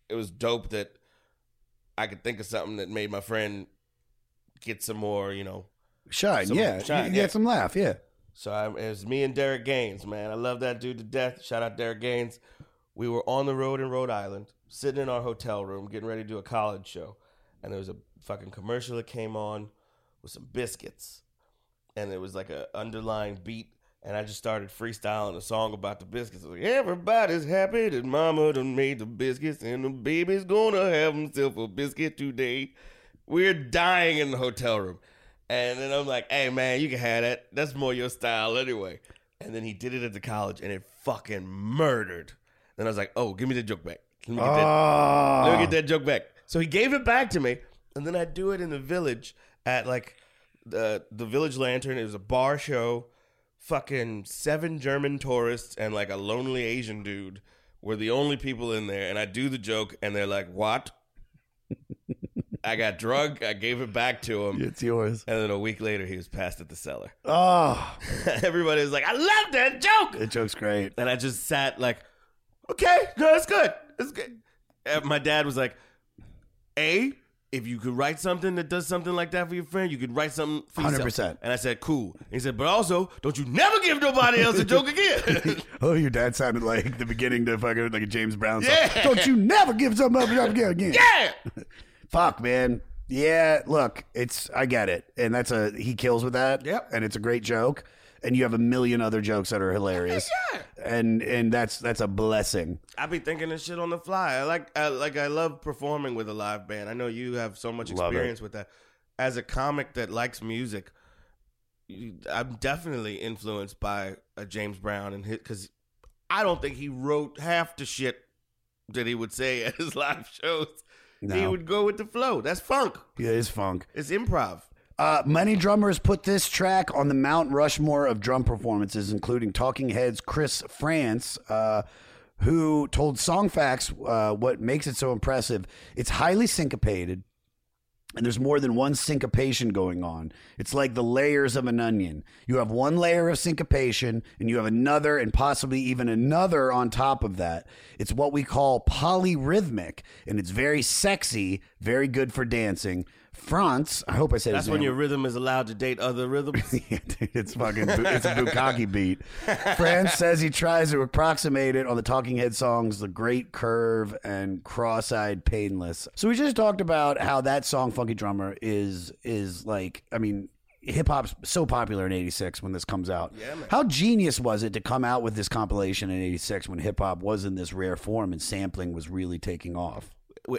it was dope that I could think of something that made my friend get some more, you know. Shine. Some yeah. shine, you yeah. get some laugh. Yeah. So I, it was me and Derek Gaines, man. I love that dude to death. Shout out Derek Gaines. We were on the road in Rhode Island, sitting in our hotel room, getting ready to do a college show, and there was a fucking commercial that came on with some biscuits, and there was like a underlying beat, and I just started freestyling a song about the biscuits. Like, Everybody's happy that Mama done made the biscuits, and the baby's gonna have himself a biscuit today. We're dying in the hotel room. And then I'm like, hey man, you can have that. That's more your style anyway. And then he did it at the college and it fucking murdered. Then I was like, oh, give me the joke back. Let me get, that, let me get ah. that joke back. So he gave it back to me. And then I do it in the village at like the the village lantern. It was a bar show. Fucking seven German tourists and like a lonely Asian dude were the only people in there. And I do the joke and they're like, what? I got drunk. I gave it back to him. It's yours. And then a week later, he was passed at the cellar. Oh, Everybody was like, I love that joke. that joke's great. And I just sat like, okay, no, it's good. It's good. And my dad was like, A, if you could write something that does something like that for your friend, you could write something for yourself. 100%. And I said, cool. And he said, but also, don't you never give nobody else a joke again. Oh, your dad sounded like the beginning to fucking like a James Brown song. Yeah. Don't you never give something up again. again. yeah. Fuck, man. Yeah, look, it's I get it, and that's a he kills with that. Yep. and it's a great joke, and you have a million other jokes that are hilarious. Yeah. and and that's that's a blessing. I be thinking this shit on the fly. I like, I like, I love performing with a live band. I know you have so much Love it. experience with that. As a comic that likes music, you- I'm definitely influenced by a James Brown and his because I don't think he wrote half the shit that he would say at his live shows. He No. would go with the flow. That's funk. Yeah, it's funk. It's improv. Uh, many drummers put this track on the Mount Rushmore of drum performances, including Talking Heads' Chris Frantz, uh, who told Songfacts uh, what makes it so impressive. It's highly syncopated, and there's more than one syncopation going on. It's like the layers of an onion. You have one layer of syncopation, and you have another, and possibly even another on top of that. It's what we call polyrhythmic, and it's very sexy, very good for dancing. Frantz, I hope I said That's his when name your rhythm is allowed to date other rhythms. yeah, dude, it's fucking bu- it's a bukkake beat. Frantz says he tries to approximate it on the Talking Head songs "The Great Curve" and "Cross-Eyed Painless." So we just talked about how that song "Funky Drummer" is is like, I mean. Hip hop's so popular in '86 when this comes out. Yeah, man. How genius was it to come out with this compilation in '86 when hip hop was in this rare form and sampling was really taking off?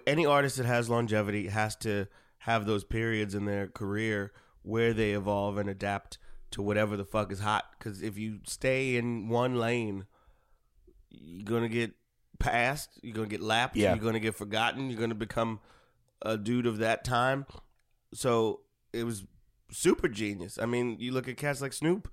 any artist that has longevity has to have those periods in their career where they evolve and adapt to whatever the fuck is hot. Because if you stay in one lane, you're gonna get passed. You're gonna get lapped. Yeah. You're gonna get forgotten. You're gonna become a dude of that time. So it was super genius. I mean, you look at cats like Snoop.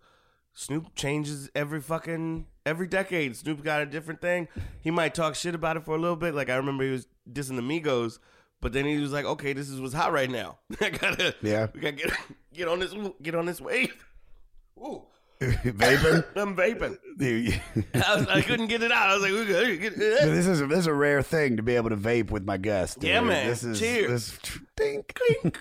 Snoop changes every fucking every decade. Snoop got a different thing. He might talk shit about it for a little bit. Like I remember he was dissing the Migos, but then he was like, "Okay, this is what's hot right now. I gotta, Yeah. we gotta get get on this get on this wave." Ooh, Vaping. I'm vaping. I, was, I couldn't get it out. I was like, "We get it." this is a, this is a rare thing to be able to vape with my guest. Yeah, man. This is Cheers. This, dink, dink.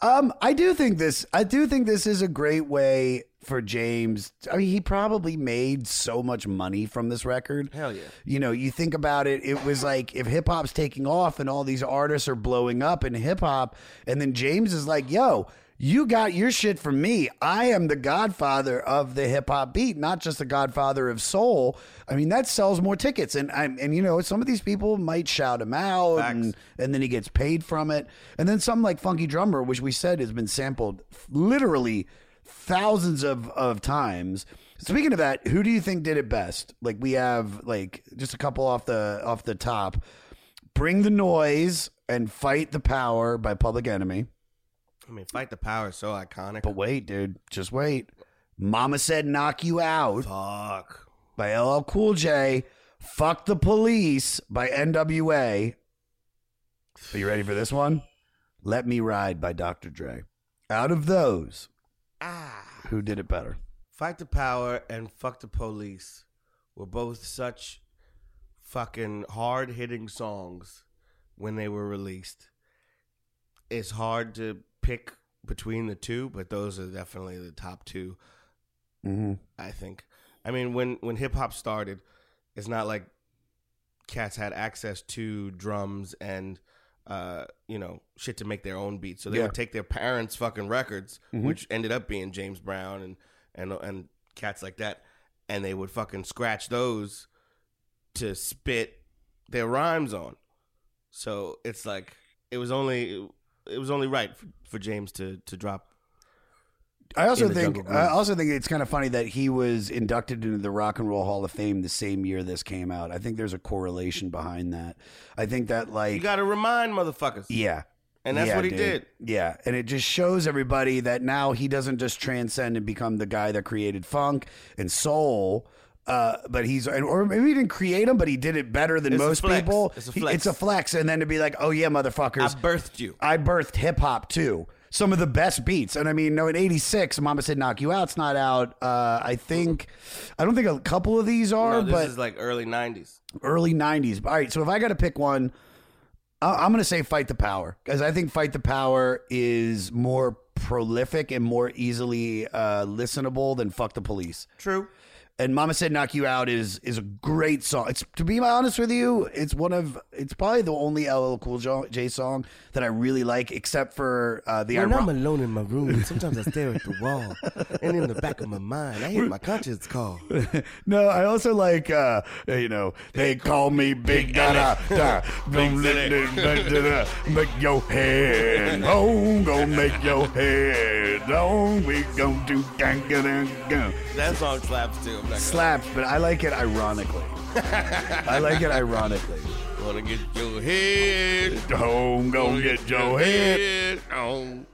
Um, I do think this. I do think this is a great way for James. I mean, he probably made so much money from this record. Hell yeah. You know, you think about it, it was like if hip hop's taking off and all these artists are blowing up in hip hop, and then James is like, yo, you got your shit from me. I am the godfather of the hip hop beat, not just the godfather of soul. I mean, that sells more tickets. And I'm and you know, some of these people might shout him out and, and then he gets paid from it. And then something like Funky Drummer, which we said has been sampled literally thousands of, of times. Speaking of that, who do you think did it best? Like we have like just a couple off the off the top. Bring the noise and fight the power by Public Enemy. I mean, fight the power is so iconic. But wait, dude, just wait. Mama said knock you out Fuck. by LL Cool J. Fuck the police by NWA. Are you ready for this one? Let Me Ride by Dr. Dre. Out of those, Ah. who did it better? Fight the Power and Fuck the Police were both such fucking hard hitting songs when they were released. It's hard to pick between the two, but those are definitely the top two, Mm-hmm. I think. I mean, when, when hip hop started, it's not like cats had access to drums and uh, you know, shit to make their own beats. So they Yeah. would take their parents' fucking records, Mhm. which ended up being James Brown and and and cats like that, and they would fucking scratch those to spit their rhymes on. So it's like it was only it was only right for, for James to to drop. I also think I also think it's kind of funny that he was inducted into the Rock and Roll Hall of Fame the same year this came out. I think there's a correlation behind that. I think that like You got to remind motherfuckers. Yeah. And that's Yeah, what he dude. did. Yeah. And it just shows everybody that now he doesn't just transcend and become the guy that created funk and soul. Uh, but he's, or maybe he didn't create him, but he did it better than It's a most flex. people. It's a flex. it's a flex. And then to be like, oh, yeah, motherfuckers. I birthed you. I birthed hip hop too. Some of the best beats. And I mean, no, in 86, Mama Said Knock You Out's not out. Uh, I think, I don't think a couple of these are, No, this but is like early '90s. early 90s. All right, so if I got to pick one, I- I'm going to say Fight the Power because I think Fight the Power is more prolific and more easily uh, listenable than Fuck the Police. True. And Mama Said Knock You Out is is a great song. It's to be honest with you, it's one of it's probably the only LL Cool J song that I really like, except for uh, the When iron- I'm alone in my room, sometimes I stare at the wall, and in the back of my mind, I hear my conscience call. no, I also like uh, you know they call me Big Dada. da, Don't let it- da, da, da, Make your head, oh, go make your head, oh, we gon' do gang gang gang. That song slaps too. I'm not gonna- Slaps, but I like it ironically. I like it ironically. Wanna get your head? Home, go get your head. on.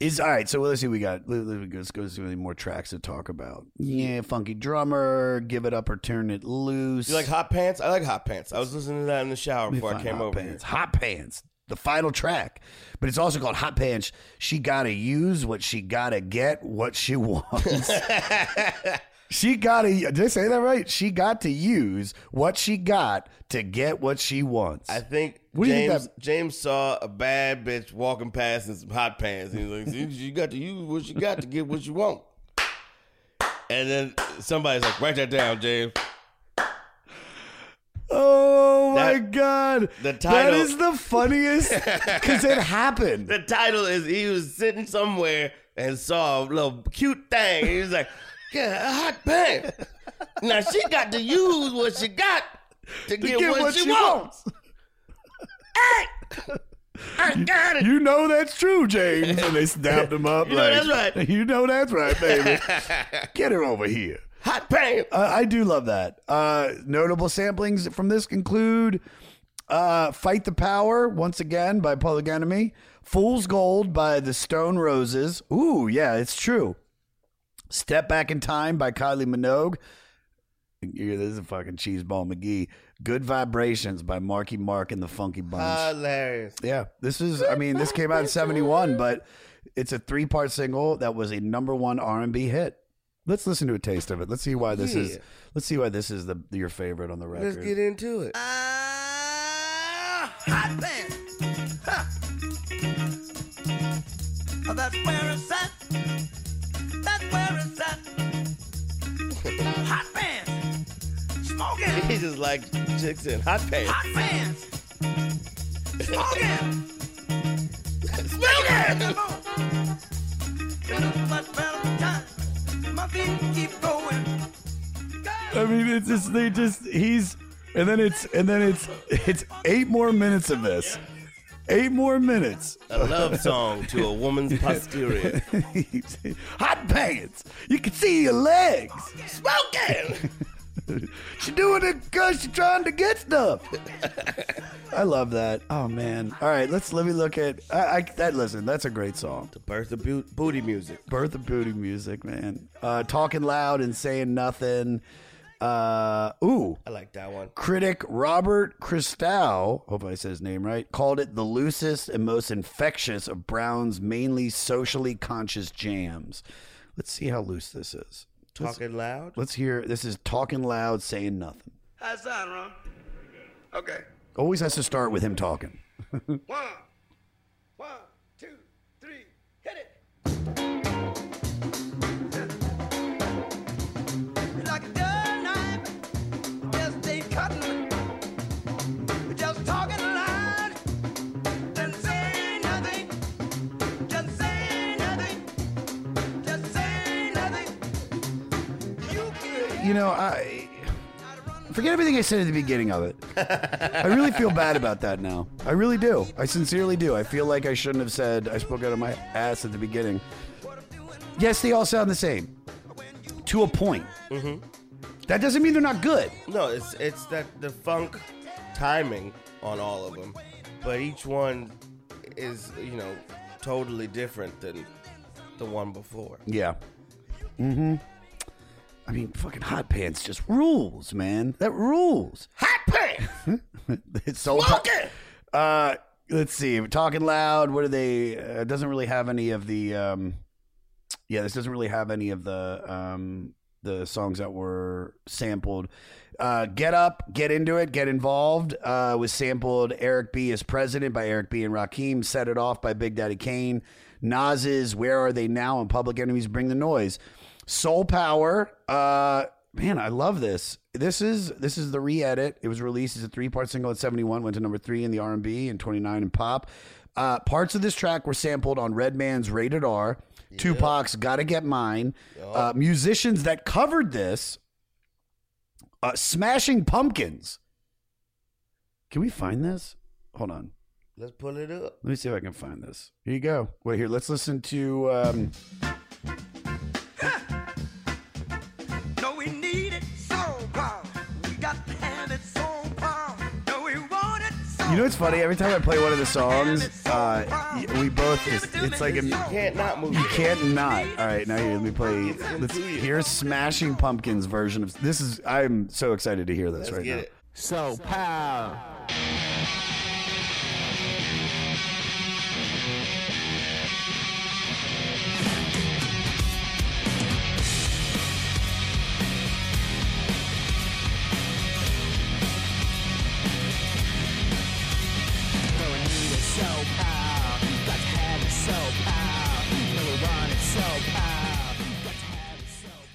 Is all right. So let's see. We got. let- let- Let's go see any more tracks to talk about. Yeah, funky drummer. Give it up or turn it loose. You like hot pants? I like hot pants. I was listening to that in the shower before I find came hot over pants. here. Hot pants. the final track. But it's also called Hot Pants. She gotta use what she gotta get what she wants. she gotta. Did I say that right? She got to use what she got to get what she wants. I think What do you think James that- James saw a bad bitch walking past in some hot pants. He was like, "See, "You got to use what you got to get what you want." And then somebody's like, "Write that down, James." Oh my That- god! the that title- is the funniest because it happened. The title is he was sitting somewhere and saw a little cute thing. He was like, "Yeah, a hot pants." Now she got to use what she got to, get, get what, what she, she wants. Hey, I got it. You know that's true, James. And they snapped him up. You know like, that's right. You know that's right, baby. Get her over here. Hot pants. Uh, I do love that. Uh, notable samplings from this include uh, "Fight the Power" once again by Public Enemy, "Fool's Gold" by the Stone Roses. Ooh, yeah, it's true. "Step Back in Time" by Kylie Minogue. Yeah, this is a fucking cheeseball McGee. "Good Vibrations" by Marky Mark and the Funky Bunch. Hilarious. Yeah, this is. I mean, this came out in '71, but it's a three-part single that was a number one R&B hit. Let's listen to a taste of it. Let's see why this is. Let's see why this is the your favorite on the record. Let's get into it. Ah, hot pants. Huh. Oh, that's where it's at. That's where it's at. hot pants. Smoking. He just like chicks in hot pants. Hot pants. Smoking. Smoking. Got a much better. My feet keep going. I mean, it's just they just he's and then it's and then it's it's eight more minutes of this. Eight more minutes. A love song to a woman's posterior. Hot pants. You can see your legs. Smoking. She doing it because she's trying to get stuff. I love that. Oh man. All right, let's let me look at. I, I that listen. That's a great song. The birth of bu- booty music. Birth of booty music, man. Uh, talking loud and saying nothing. Uh, ooh. I like that one. Critic Robert Christgau, hope I said his name right, called it the loosest and most infectious of Brown's mainly socially conscious jams. Let's see how loose this is. Let's- Talking loud. Let's hear. This is talking loud, saying nothing. How's that, Ron? Okay. Always has to start with him talking. One, one, two, three, hit it. You know, I forget everything I said at the beginning of it. I really feel bad about that now. I really do. I sincerely do. I feel like I shouldn't have said I spoke out of my ass at the beginning. Yes, they all sound the same to a point. Mm-hmm. That doesn't mean they're not good. No, it's it's that the funk timing on all of them, but each one is you know totally different than the one before. Yeah. Mm-hmm. I mean, fucking hot pants just rules, man. That rules. Hot pants. it's so Smoking! Uh, let's see. Talking loud. What are they? Uh, it doesn't really have any of the. Um, yeah, this doesn't really have any of the um, the songs that were sampled. Uh, get up, get into it, get involved. Uh, was sampled. Eric B is president by Eric B and Rakim. Set it off by Big Daddy Kane. Nas's Where Are They Now and Public Enemies Bring the Noise. Soul Power. Uh, man, I love this. This is this is the re-edit. It was released as a three-part single at 71, went to number three in the R&B and 29 in pop. Uh, parts of this track were sampled on Redman's Rated R, Tupac's "Gotta Get Mine." Uh, musicians that covered this, uh, Smashing Pumpkins. Can we find this? Hold on. Let's pull it up. Let me see if I can find this. Here you go. Wait here. Let's listen to. Um, you know what's funny? Every time I play one of the songs, uh, y- we both just, it's like a, You can't not move. You can't not. All right, now here, let me play. Let's here's Smashing Pumpkins version of this. Is I'm so excited to hear this Let's right get now. it. So power.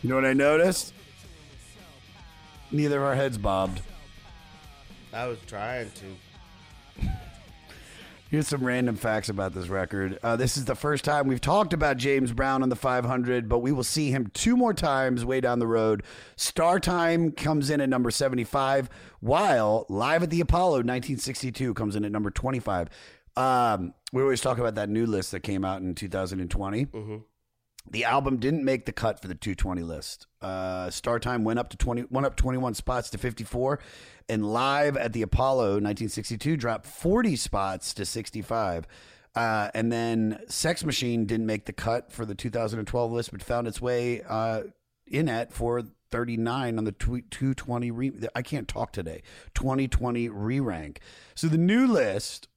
You know what I noticed? Neither of our heads bobbed. I was trying to. Here's some random facts about this record. Uh, this is the first time we've talked about James Brown on the 500, but we will see him two more times way down the road. Star Time comes in at number 75, while Live at the Apollo 1962 comes in at number 25. Um, we always talk about that new list that came out in 2020. The album didn't make the cut for the 220 list. Uh, Star Time went up to 20, went up 21 spots to 54, and Live at the Apollo 1962 dropped 40 spots to 65. Uh, and then Sex Machine didn't make the cut for the 2012 list, but found its way uh, in at for 39 on the 220 re- I can't talk today. 2020 re rank. So the new list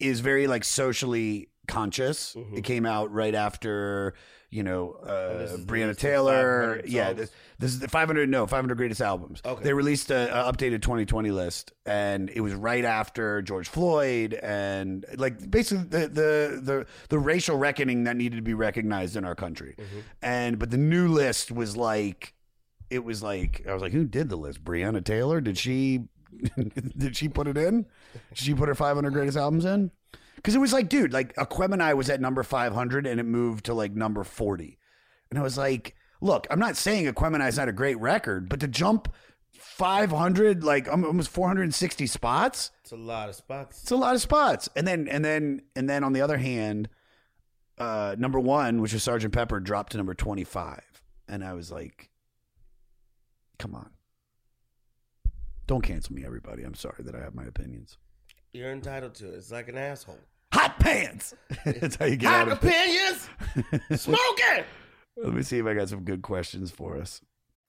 is very like socially conscious. It came out right after, you know, uh, this is Breonna Taylor. Yeah, this, this is the 500. No, 500 greatest albums. Okay. They released a, a updated 2020 list, and it was right after George Floyd and like basically the the the, the racial reckoning that needed to be recognized in our country. Mm-hmm. And but the new list was like. It was like I was like, who did the list? Breonna Taylor? Did she did she put it in? Did she put her 500 greatest albums in? Because it was like, dude, like Aquemini was at number 500 and it moved to like number 40. And I was like, look, I'm not saying Aquemini is not a great record, but to jump 500, like um, almost 460 spots, It's a lot of spots. it's a lot of spots. And then, and then, and then on the other hand, uh, number one, which was Sergeant Pepper, dropped to number 25. And I was like, come on. Don't cancel me, everybody. I'm sorry that I have my opinions. You're entitled to it. It's like an asshole. Hot pants. That's how you get Hot out of opinions. Smoking. Let me see if I got some good questions for us.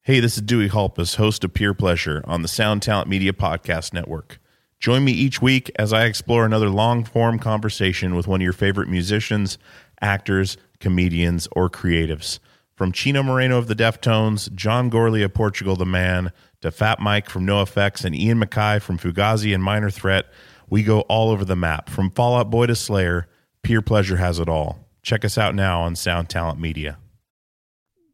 Hey, this is Dewey Halpus, host of Peer Pleasure on the Sound Talent Media Podcast Network. Join me each week as I explore another long form conversation with one of your favorite musicians, actors, comedians, or creatives. From Chino Moreno of the Deftones, John Gourley of Portugal the Man, to Fat Mike from NoFX and Ian MacKaye from Fugazi and Minor Threat, we go all over the map. From Fallout Boy to Slayer, Peer Pleasure has it all. Check us out now on Sound Talent Media.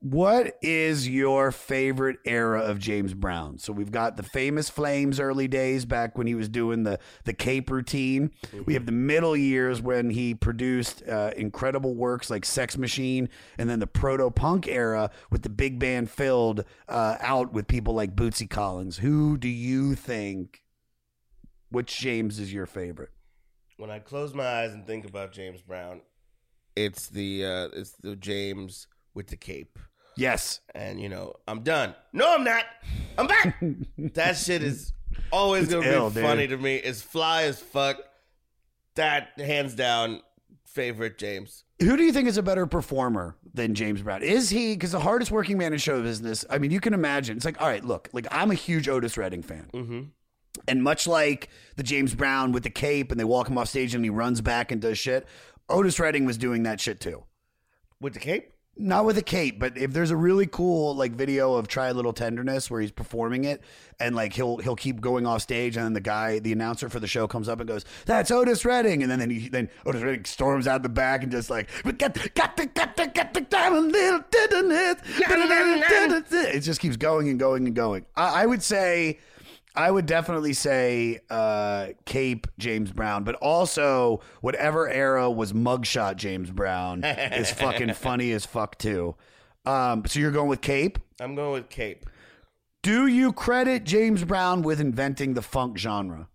What is your favorite era of James Brown? So we've got the famous Flames early days back when he was doing the the Cape routine. We have the middle years when he produced uh, incredible works like Sex Machine, and then the proto punk era with the big band filled uh, out with people like Bootsy Collins. Who do you think? Which James is your favorite? When I close my eyes and think about James Brown, it's the uh, it's the James with the cape. Yes. And you know, I'm done. No, I'm not. I'm back. that shit is always It's gonna ill, be dude. funny to me. It's fly as fuck. That hands down favorite James. Who do you think is a better performer than James Brown? Is he because the hardest working man in show business? I mean, you can imagine. It's like, all right, look, like I'm a huge Otis Redding fan, Mm-hmm. And much like the James Brown with the cape, and they walk him off stage and he runs back and does shit. Otis Redding was doing that shit too. With the cape? Not with a cape, but if there's a really cool like video of Try a Little Tenderness where he's performing it and like he'll he'll keep going off stage and then the guy, the announcer for the show comes up and goes, That's Otis Redding and then then, he, then Otis Redding storms out the back and just like we got got the got the got the time a little tenderness. It just keeps going and going and going. I, I would say I would definitely say uh, Cape James Brown, but also whatever era was mugshot James Brown is fucking funny as fuck too. Um, so you're going with Cape? I'm going with cape. Do you credit James Brown with inventing the funk genre?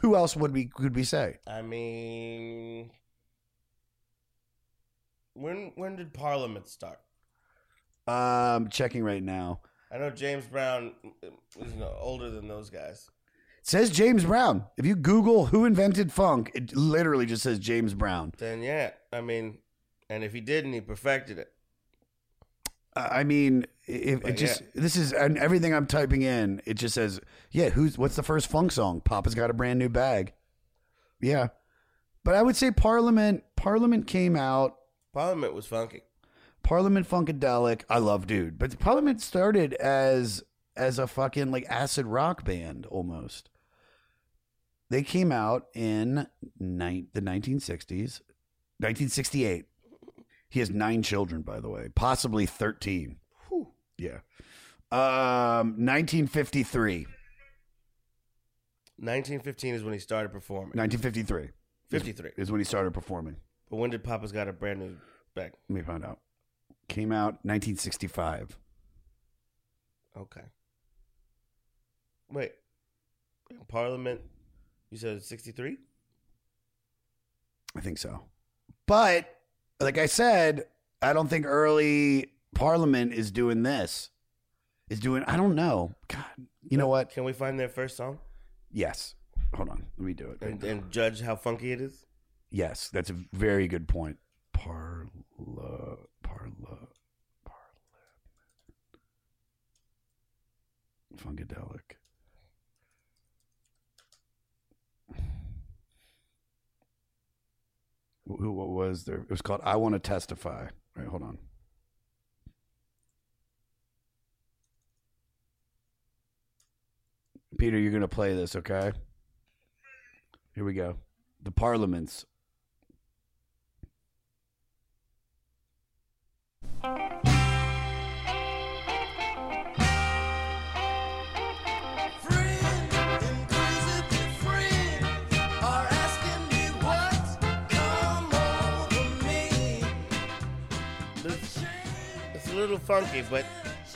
Who else would we could we say? I mean, when when did Parliament start? Um, checking right now. I know James Brown is you know, older than those guys. It says James Brown. If you Google who invented funk, it literally just says James Brown. Then yeah, I mean, and if he didn't, he perfected it. I mean, if But it just yeah. this is and everything I'm typing in, it just says, yeah, who's what's the first funk song? Papa's got a brand new bag. Yeah. But I would say Parliament Parliament came out Parliament was funky. Parliament Funkadelic. I love dude. But Parliament started as as a fucking like acid rock band almost. They came out in ni- the 1960s, 1968. He has nine children, by the way, possibly 13. Yeah. Um, 1953. 1915 is when he started performing. 1953. 53. Is when he started performing. But when did Papa's got a brand new back? Let me find out. Came out 1965. Okay. Wait. Parliament, you said 63? I think so. But like I said, I don't think early Parliament is doing this. Is doing I don't know. God, you know what? Can we find their first song Yes. Hold on. Let me do it. and, and judge how funky it is? Yes, that's a very good point. Parla, parla, parla. Funkadelic. What was there? It was called "I Want to Testify." Right. Hold on. Peter, you're gonna play this, okay? Here we go. The Parliaments. Little funky, but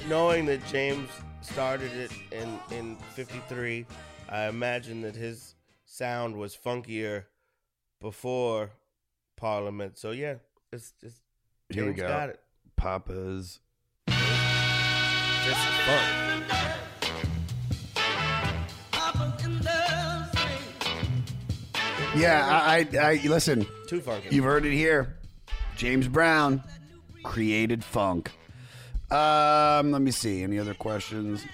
knowing that James started it in, in 53, I imagine that his sound was funkier before Parliament. So, yeah, it's just. Here we James go. got it. Papa's. This is fun. Yeah, I, I, I listen. Too funky. You've heard it here. James Brown created funk. Um, let me see. Any other questions?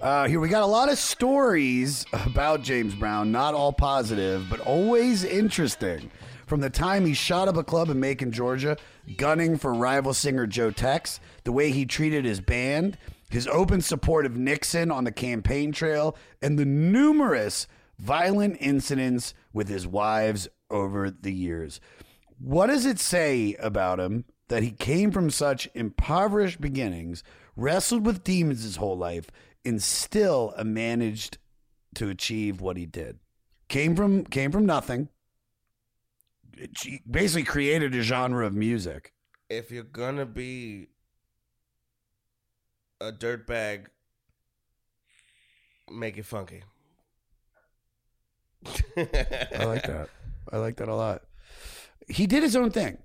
Uh, here we got a lot of stories about James Brown, not all positive, but always interesting. From the time he shot up a club in Macon, Georgia, gunning for rival singer Joe Tex, the way he treated his band, his open support of Nixon on the campaign trail, and the numerous violent incidents with his wives over the years. What does it say about him that he came from such impoverished beginnings, wrestled with demons his whole life, and still managed to achieve what he did? Came from came from nothing. Basically, created a genre of music. If you're going to be a dirtbag, make it funky. I like that. I like that a lot. He did his own thing.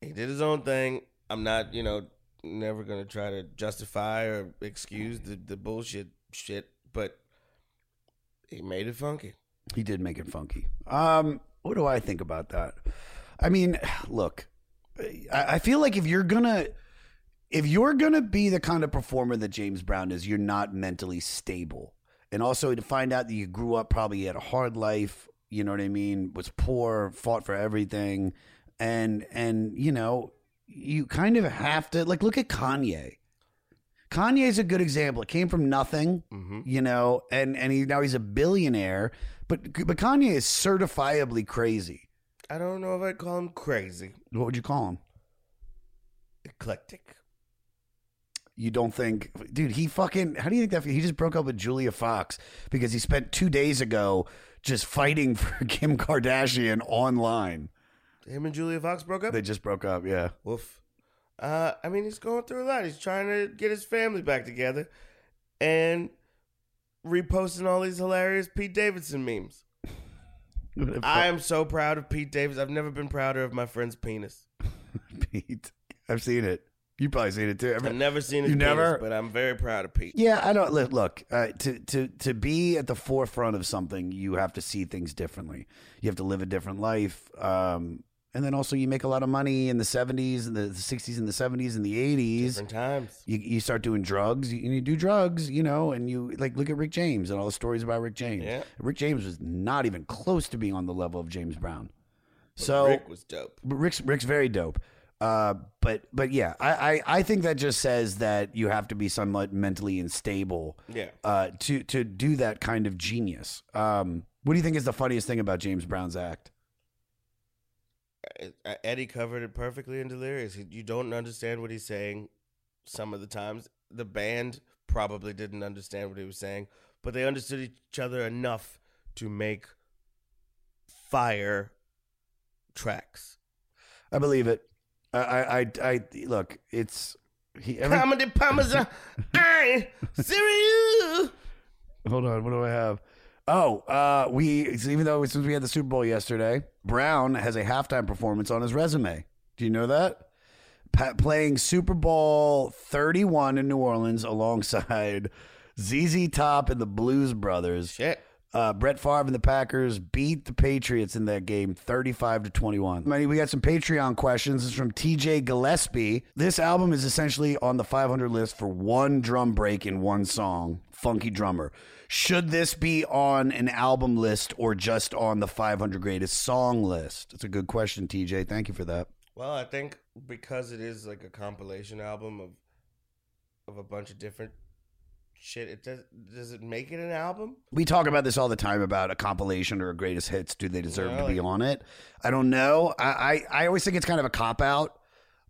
He did his own thing. I'm not, you know, never gonna try to justify or excuse the, the bullshit shit, but he made it funky. He did make it funky. Um, what do I think about that? I mean, look, I, I feel like if you're gonna if you're gonna be the kind of performer that James Brown is, you're not mentally stable. And also to find out that you grew up probably had a hard life, you know what I mean, was poor, fought for everything, and and you know, you kind of have to like look at Kanye. Kanye's a good example. It came from nothing, mm-hmm. you know, and and he now he's a billionaire. But but Kanye is certifiably crazy. I don't know if I'd call him crazy. What would you call him? Eclectic. You don't think, dude? He fucking. How do you think that? He just broke up with Julia Fox because he spent two days ago just fighting for Kim Kardashian online. Him and Julia Fox broke up. They just broke up. Yeah. Woof. Uh, I mean, he's going through a lot. He's trying to get his family back together, and reposting all these hilarious Pete Davidson memes. I am so proud of Pete Davis. I've never been prouder of my friend's penis. Pete. I've seen it. You probably seen it too. I've never seen his You penis, but I'm very proud of Pete. Yeah, I don't look. look uh, to to to be at the forefront of something, you have to see things differently. You have to live a different life, um, and then also you make a lot of money in the seventies and the sixties and the seventies and the eighties. Different times. You you start doing drugs, you, you do drugs, you know, and you like look at Rick James and all the stories about Rick James. Yeah. Rick James was not even close to being on the level of James Brown. But so Rick was dope. but Rick's Rick's very dope. Uh, but but yeah, I, I I think that just says that you have to be somewhat mentally unstable. Yeah. Uh, to to do that kind of genius. Um, what do you think is the funniest thing about James Brown's act? Uh, Eddie covered it perfectly in Delirious. You don't understand what he's saying some of the times. The band probably didn't understand what he was saying, but they understood each other enough to make fire tracks. I believe it. I, I, I, I look. It's he. Every, Comedy Parmesan, I serious. hold on. What do I have? Oh, uh, we even though since we had the Super Bowl yesterday, Brown has a halftime performance on his resume. Do you know that? Pa- playing Super Bowl 31 in New Orleans alongside ZZ Top and the Blues Brothers. Shit. Uh, Brett Favre and the Packers beat the Patriots in that game 35 to 21. I mean, we got some Patreon questions. This is from TJ Gillespie. This album is essentially on the 500 list for one drum break in one song, Funky Drummer. Should this be on an album list or just on the 500 greatest song list? It's a good question, TJ. Thank you for that. Well, I think because it is like a compilation album of of a bunch of different shit, it does does it make it an album? We talk about this all the time about a compilation or a greatest hits. Do they deserve Yeah, to be on it? I don't know. I, I, I always think it's kind of a cop out,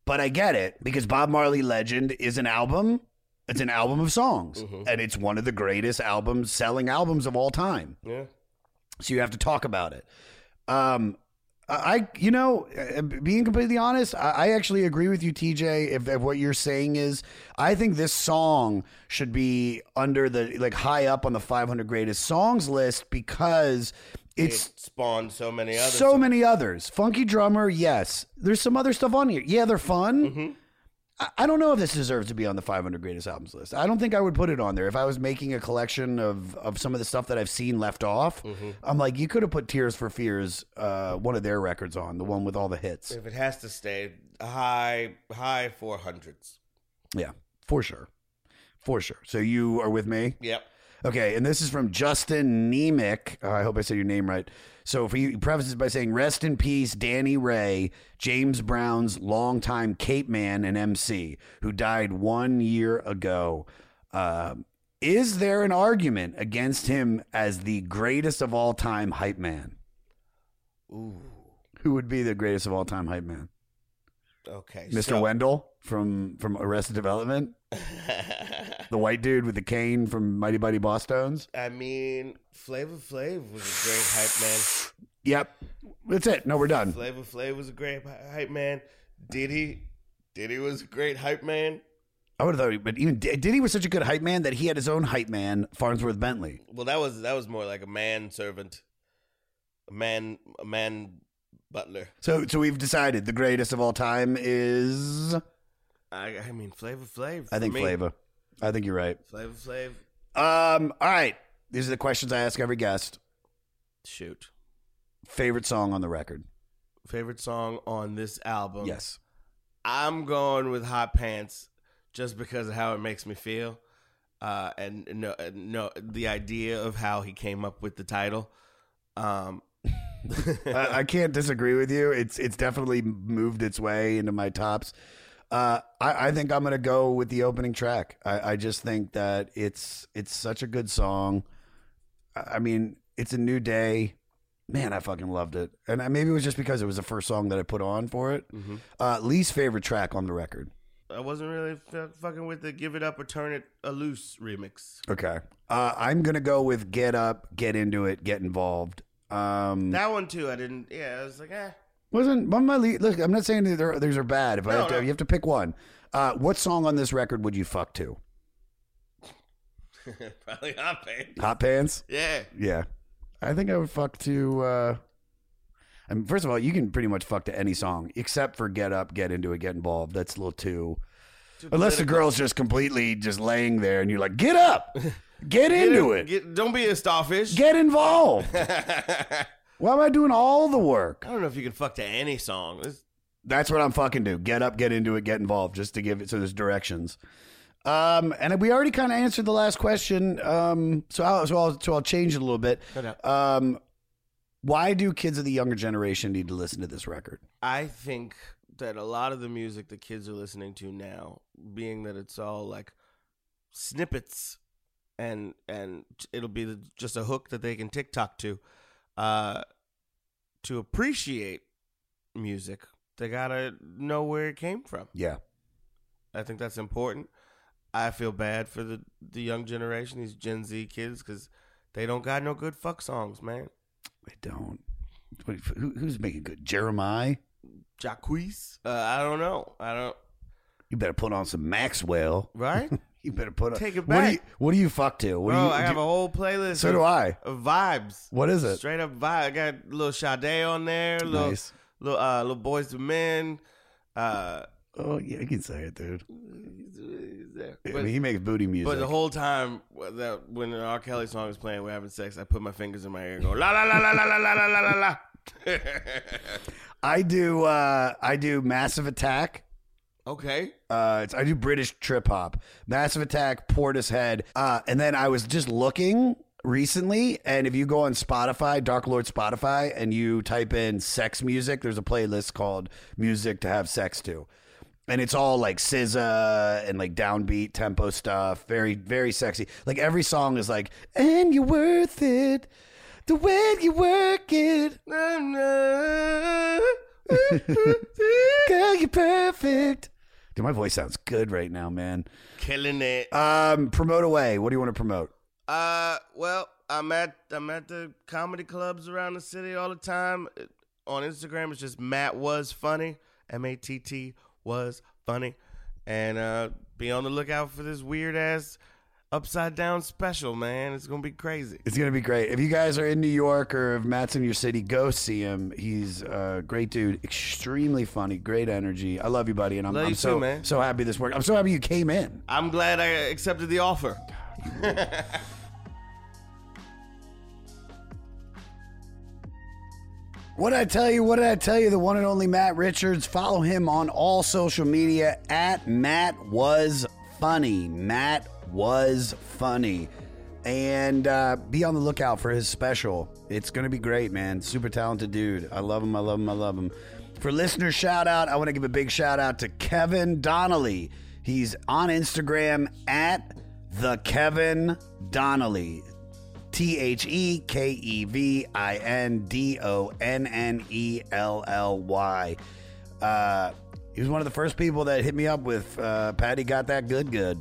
but I get it because Bob Marley Legend is an album. It's an album of songs, and it's one of the greatest albums, selling albums of all time. Yeah. So you have to talk about it. Um, I, you know, uh, being completely honest, I, actually agree with you, TJ. If, if what you're saying is, I think this song should be under the like high up on the 500 greatest songs list because it's it spawned so many others. so many others. Funky drummer, yes. There's some other stuff on here. Yeah, they're fun. I, I don't know if this deserves to be on the 500 greatest albums list. I don't think I would put it on there if I was making a collection of of some of the stuff that I've seen left off. I'm like, you could have put Tears for Fears, uh, one of their records on, the one with all the hits. If it has to stay high high four hundreds. Yeah, for sure, for sure. So you are with me. Yep. Okay, and this is from Justin Nemec. Uh, I hope I said your name right. So if he prefaces by saying, "Rest in peace, Danny Ray, James Brown's longtime Cape man and MC, who died one year ago." Um, is there an argument against him as the greatest of all time hype man? Ooh. Who would be the greatest of all time hype man? Okay. Mr. so- Wendell from from Arrested Development, the white dude with the cane from Mighty Mighty Bosstones. I mean, Flavor Flav was a great hype man. Yep, that's it. No, we're done. Flavor Flav was a great hype man. Diddy, Diddy was a great hype man. I would have thought, but even Diddy was such a good hype man that he had his own hype man, Farnsworth Bentley. Well, that was that was more like a man servant, a man, a man butler. So, so we've decided the greatest of all time is, I, I mean, Flavor Flav. I think, me. Flava. I think you're right. Flavor Flav. Um, all right. These are the questions I ask every guest. Shoot. Favorite song on the record? Favorite song on this album? Yes. I'm going with Hot Pants just because of how it makes me feel. Uh, and no, no, the idea of how he came up with the title. Um, I, I can't disagree with you. It's it's definitely moved its way into my tops. Uh, I, I think I'm gonna go with the opening track. I, I just think that it's it's such a good song. I mean, it's a new day. Man, I fucking loved it, and I- maybe it was just because it was the first song that I put on for it. Uh, least favorite track on the record. I wasn't really f- fucking with the "Give It Up or Turn It a Loose" remix. Okay, uh, I'm gonna go with "Get Up, Get Into It, Get Involved." Um, That one too. I didn't. Yeah, I was like, eh. Wasn't one of my lead, look? I'm not saying that they're, these are bad. If I No, have to, no. you have to pick one. Uh, what song on this record would you fuck to? Probably Hot Pants. Hot Pants. Yeah. Yeah, I think I would fuck to. Uh, I mean, first of all, you can pretty much fuck to any song except for "Get Up, Get Into It, Get Involved." That's a little too. Too Unless the girl's just completely just laying there and you're like, "Get up, get into it, Get, don't be a starfish. get involved." Why am I doing all the work? I don't know if you can fuck to any song. It's- That's what I'm fucking do. Get up, get into it, get involved, just to give it so there's directions. Um, and we already kind of answered the last question. Um, so I'll, so I'll so I'll change it a little bit. Um, why do kids of the younger generation need to listen to this record? I think that a lot of the music the kids are listening to now, being that it's all like snippets, and and it'll be just a hook that they can TikTok to, uh, to appreciate music, they gotta know where it came from. Yeah. I think that's important. I feel bad for the the young generation, these Gen Z kids, because they don't got no good fuck songs, man. They don't. Who, who's making good? Jeremiah? Jacquees? Uh, I don't know. I don't. You better put on some Maxwell. Right? you better put on. Take it What do you, back. what do you fuck to? What Bro, do you, I have do- a whole playlist. So of, do I. Of vibes. What is it? Straight up vibe. I got a little Sade on there. Little, Nice. little, uh, little Boyz II Men. Uh, Oh yeah, you can say it, dude. there. I mean, he makes booty music. But the whole time that when an R. Kelly song is playing, we're having sex. I put my fingers in my ear and go la la la la la la la la la la. I do. uh I do Massive Attack. Okay. Uh, it's, I do British trip hop, Massive Attack, Portishead, uh, and then I was just looking recently, and if you go on Spotify, Dark Lord Spotify, and you type in sex music, there's a playlist called "Music to Have Sex To," and it's all like SZA and like downbeat tempo stuff, very very sexy. Like every song is like, "And you're worth it." The way you work it, girl, you're perfect. Dude, my voice sounds good right now, man. Killing it. Um, promote away. What do you want to promote? Uh, well, I'm at I'm at the comedy clubs around the city all the time. On Instagram, it's just Matt was funny, M A T T was funny, and uh, be on the lookout for this weird ass upside down special, man. It's gonna be crazy. It's gonna be great. If you guys are in New York or if Matt's in your city, go see him. He's a great dude, extremely funny, great energy. I love you, buddy, and I'm, I'm so too, so happy this worked. I'm so happy you came in. I'm glad I accepted the offer. What did I tell you? What did I tell you? The one and only Matt Richards. Follow him on all social media at Matt Was Funny. Matt Was Funny. And uh, be on the lookout for his special. It's going to be great, man. Super talented dude. I love him. I love him. I love him. For listener shout out, I want to give a big shout out to Kevin Donnelly. He's on Instagram at the Kevin Donnelly. T H E K E V I N D O N N E L L Y. Uh, he was one of the first people that hit me up with uh, Patty got that good good.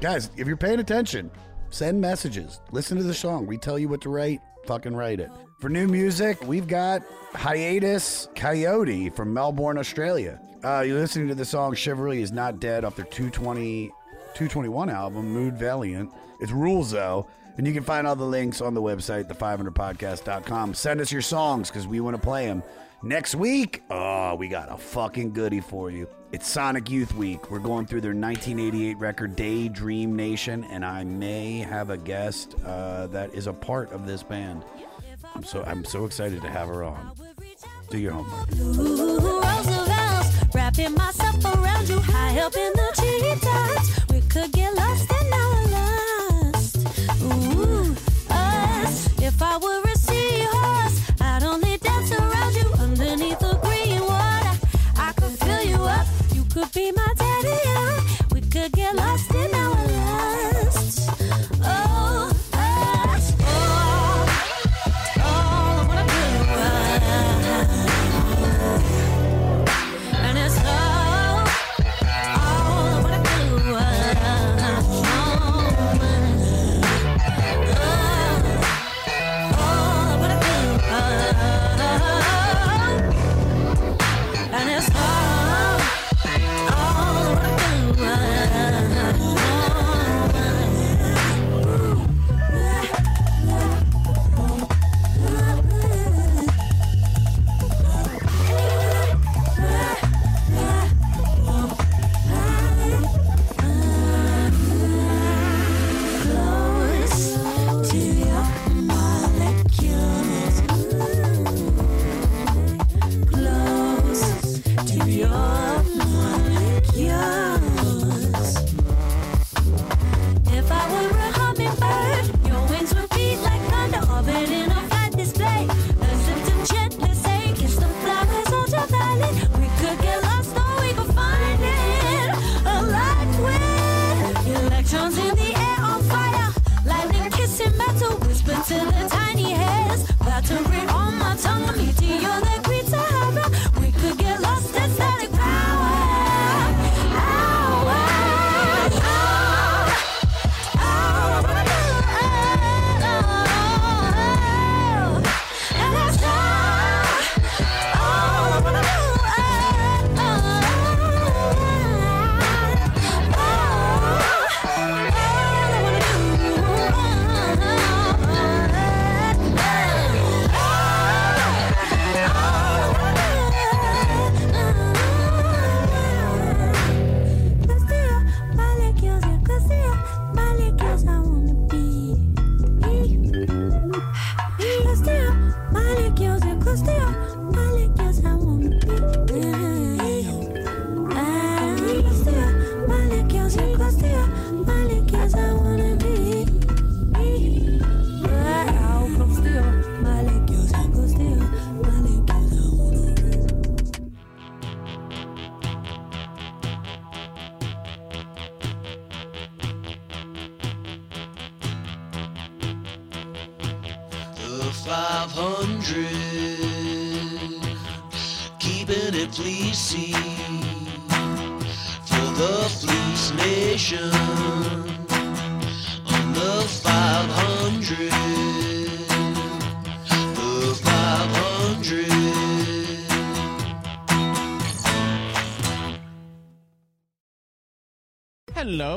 Guys, if you're paying attention, send messages. Listen to the song. We tell you what to write. Fucking write it. For new music, we've got Hiatus Kaiyote from Melbourne, Australia. Uh, you're listening to the song Chivalry is Not Dead off their 220, 221 album, Mood Valiant. It's rules, though. And you can find all the links on the website, the500podcast.com. Send us your songs because we want to play them. Next week, oh, we got a fucking goodie for you. It's Sonic Youth Week. We're going through their 1988 record, Daydream Nation, and I may have a guest uh, that is a part of this band. I'm so I'm so excited to have her on. Do your homework. Ooh, wrapping myself around you high up in the treetops. We could get lost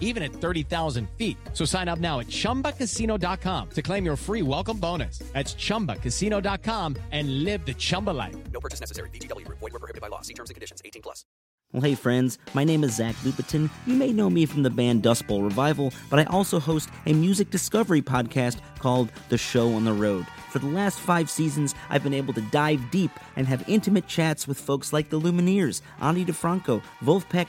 even at 30,000 feet. So sign up now at ChumbaCasino.com to claim your free welcome bonus. That's ChumbaCasino.com and live the Chumba life. No purchase necessary. VGW Group. Void were prohibited by law. See terms and conditions. 18 plus. Well, hey, friends, my name is Zach Lupetin. You may know me from the band Dust Bowl Revival, but I also host a music discovery podcast called The Show on the Road. For the last five seasons, I've been able to dive deep and have intimate chats with folks like the Lumineers, Ani DiFranco, Vulfpeck,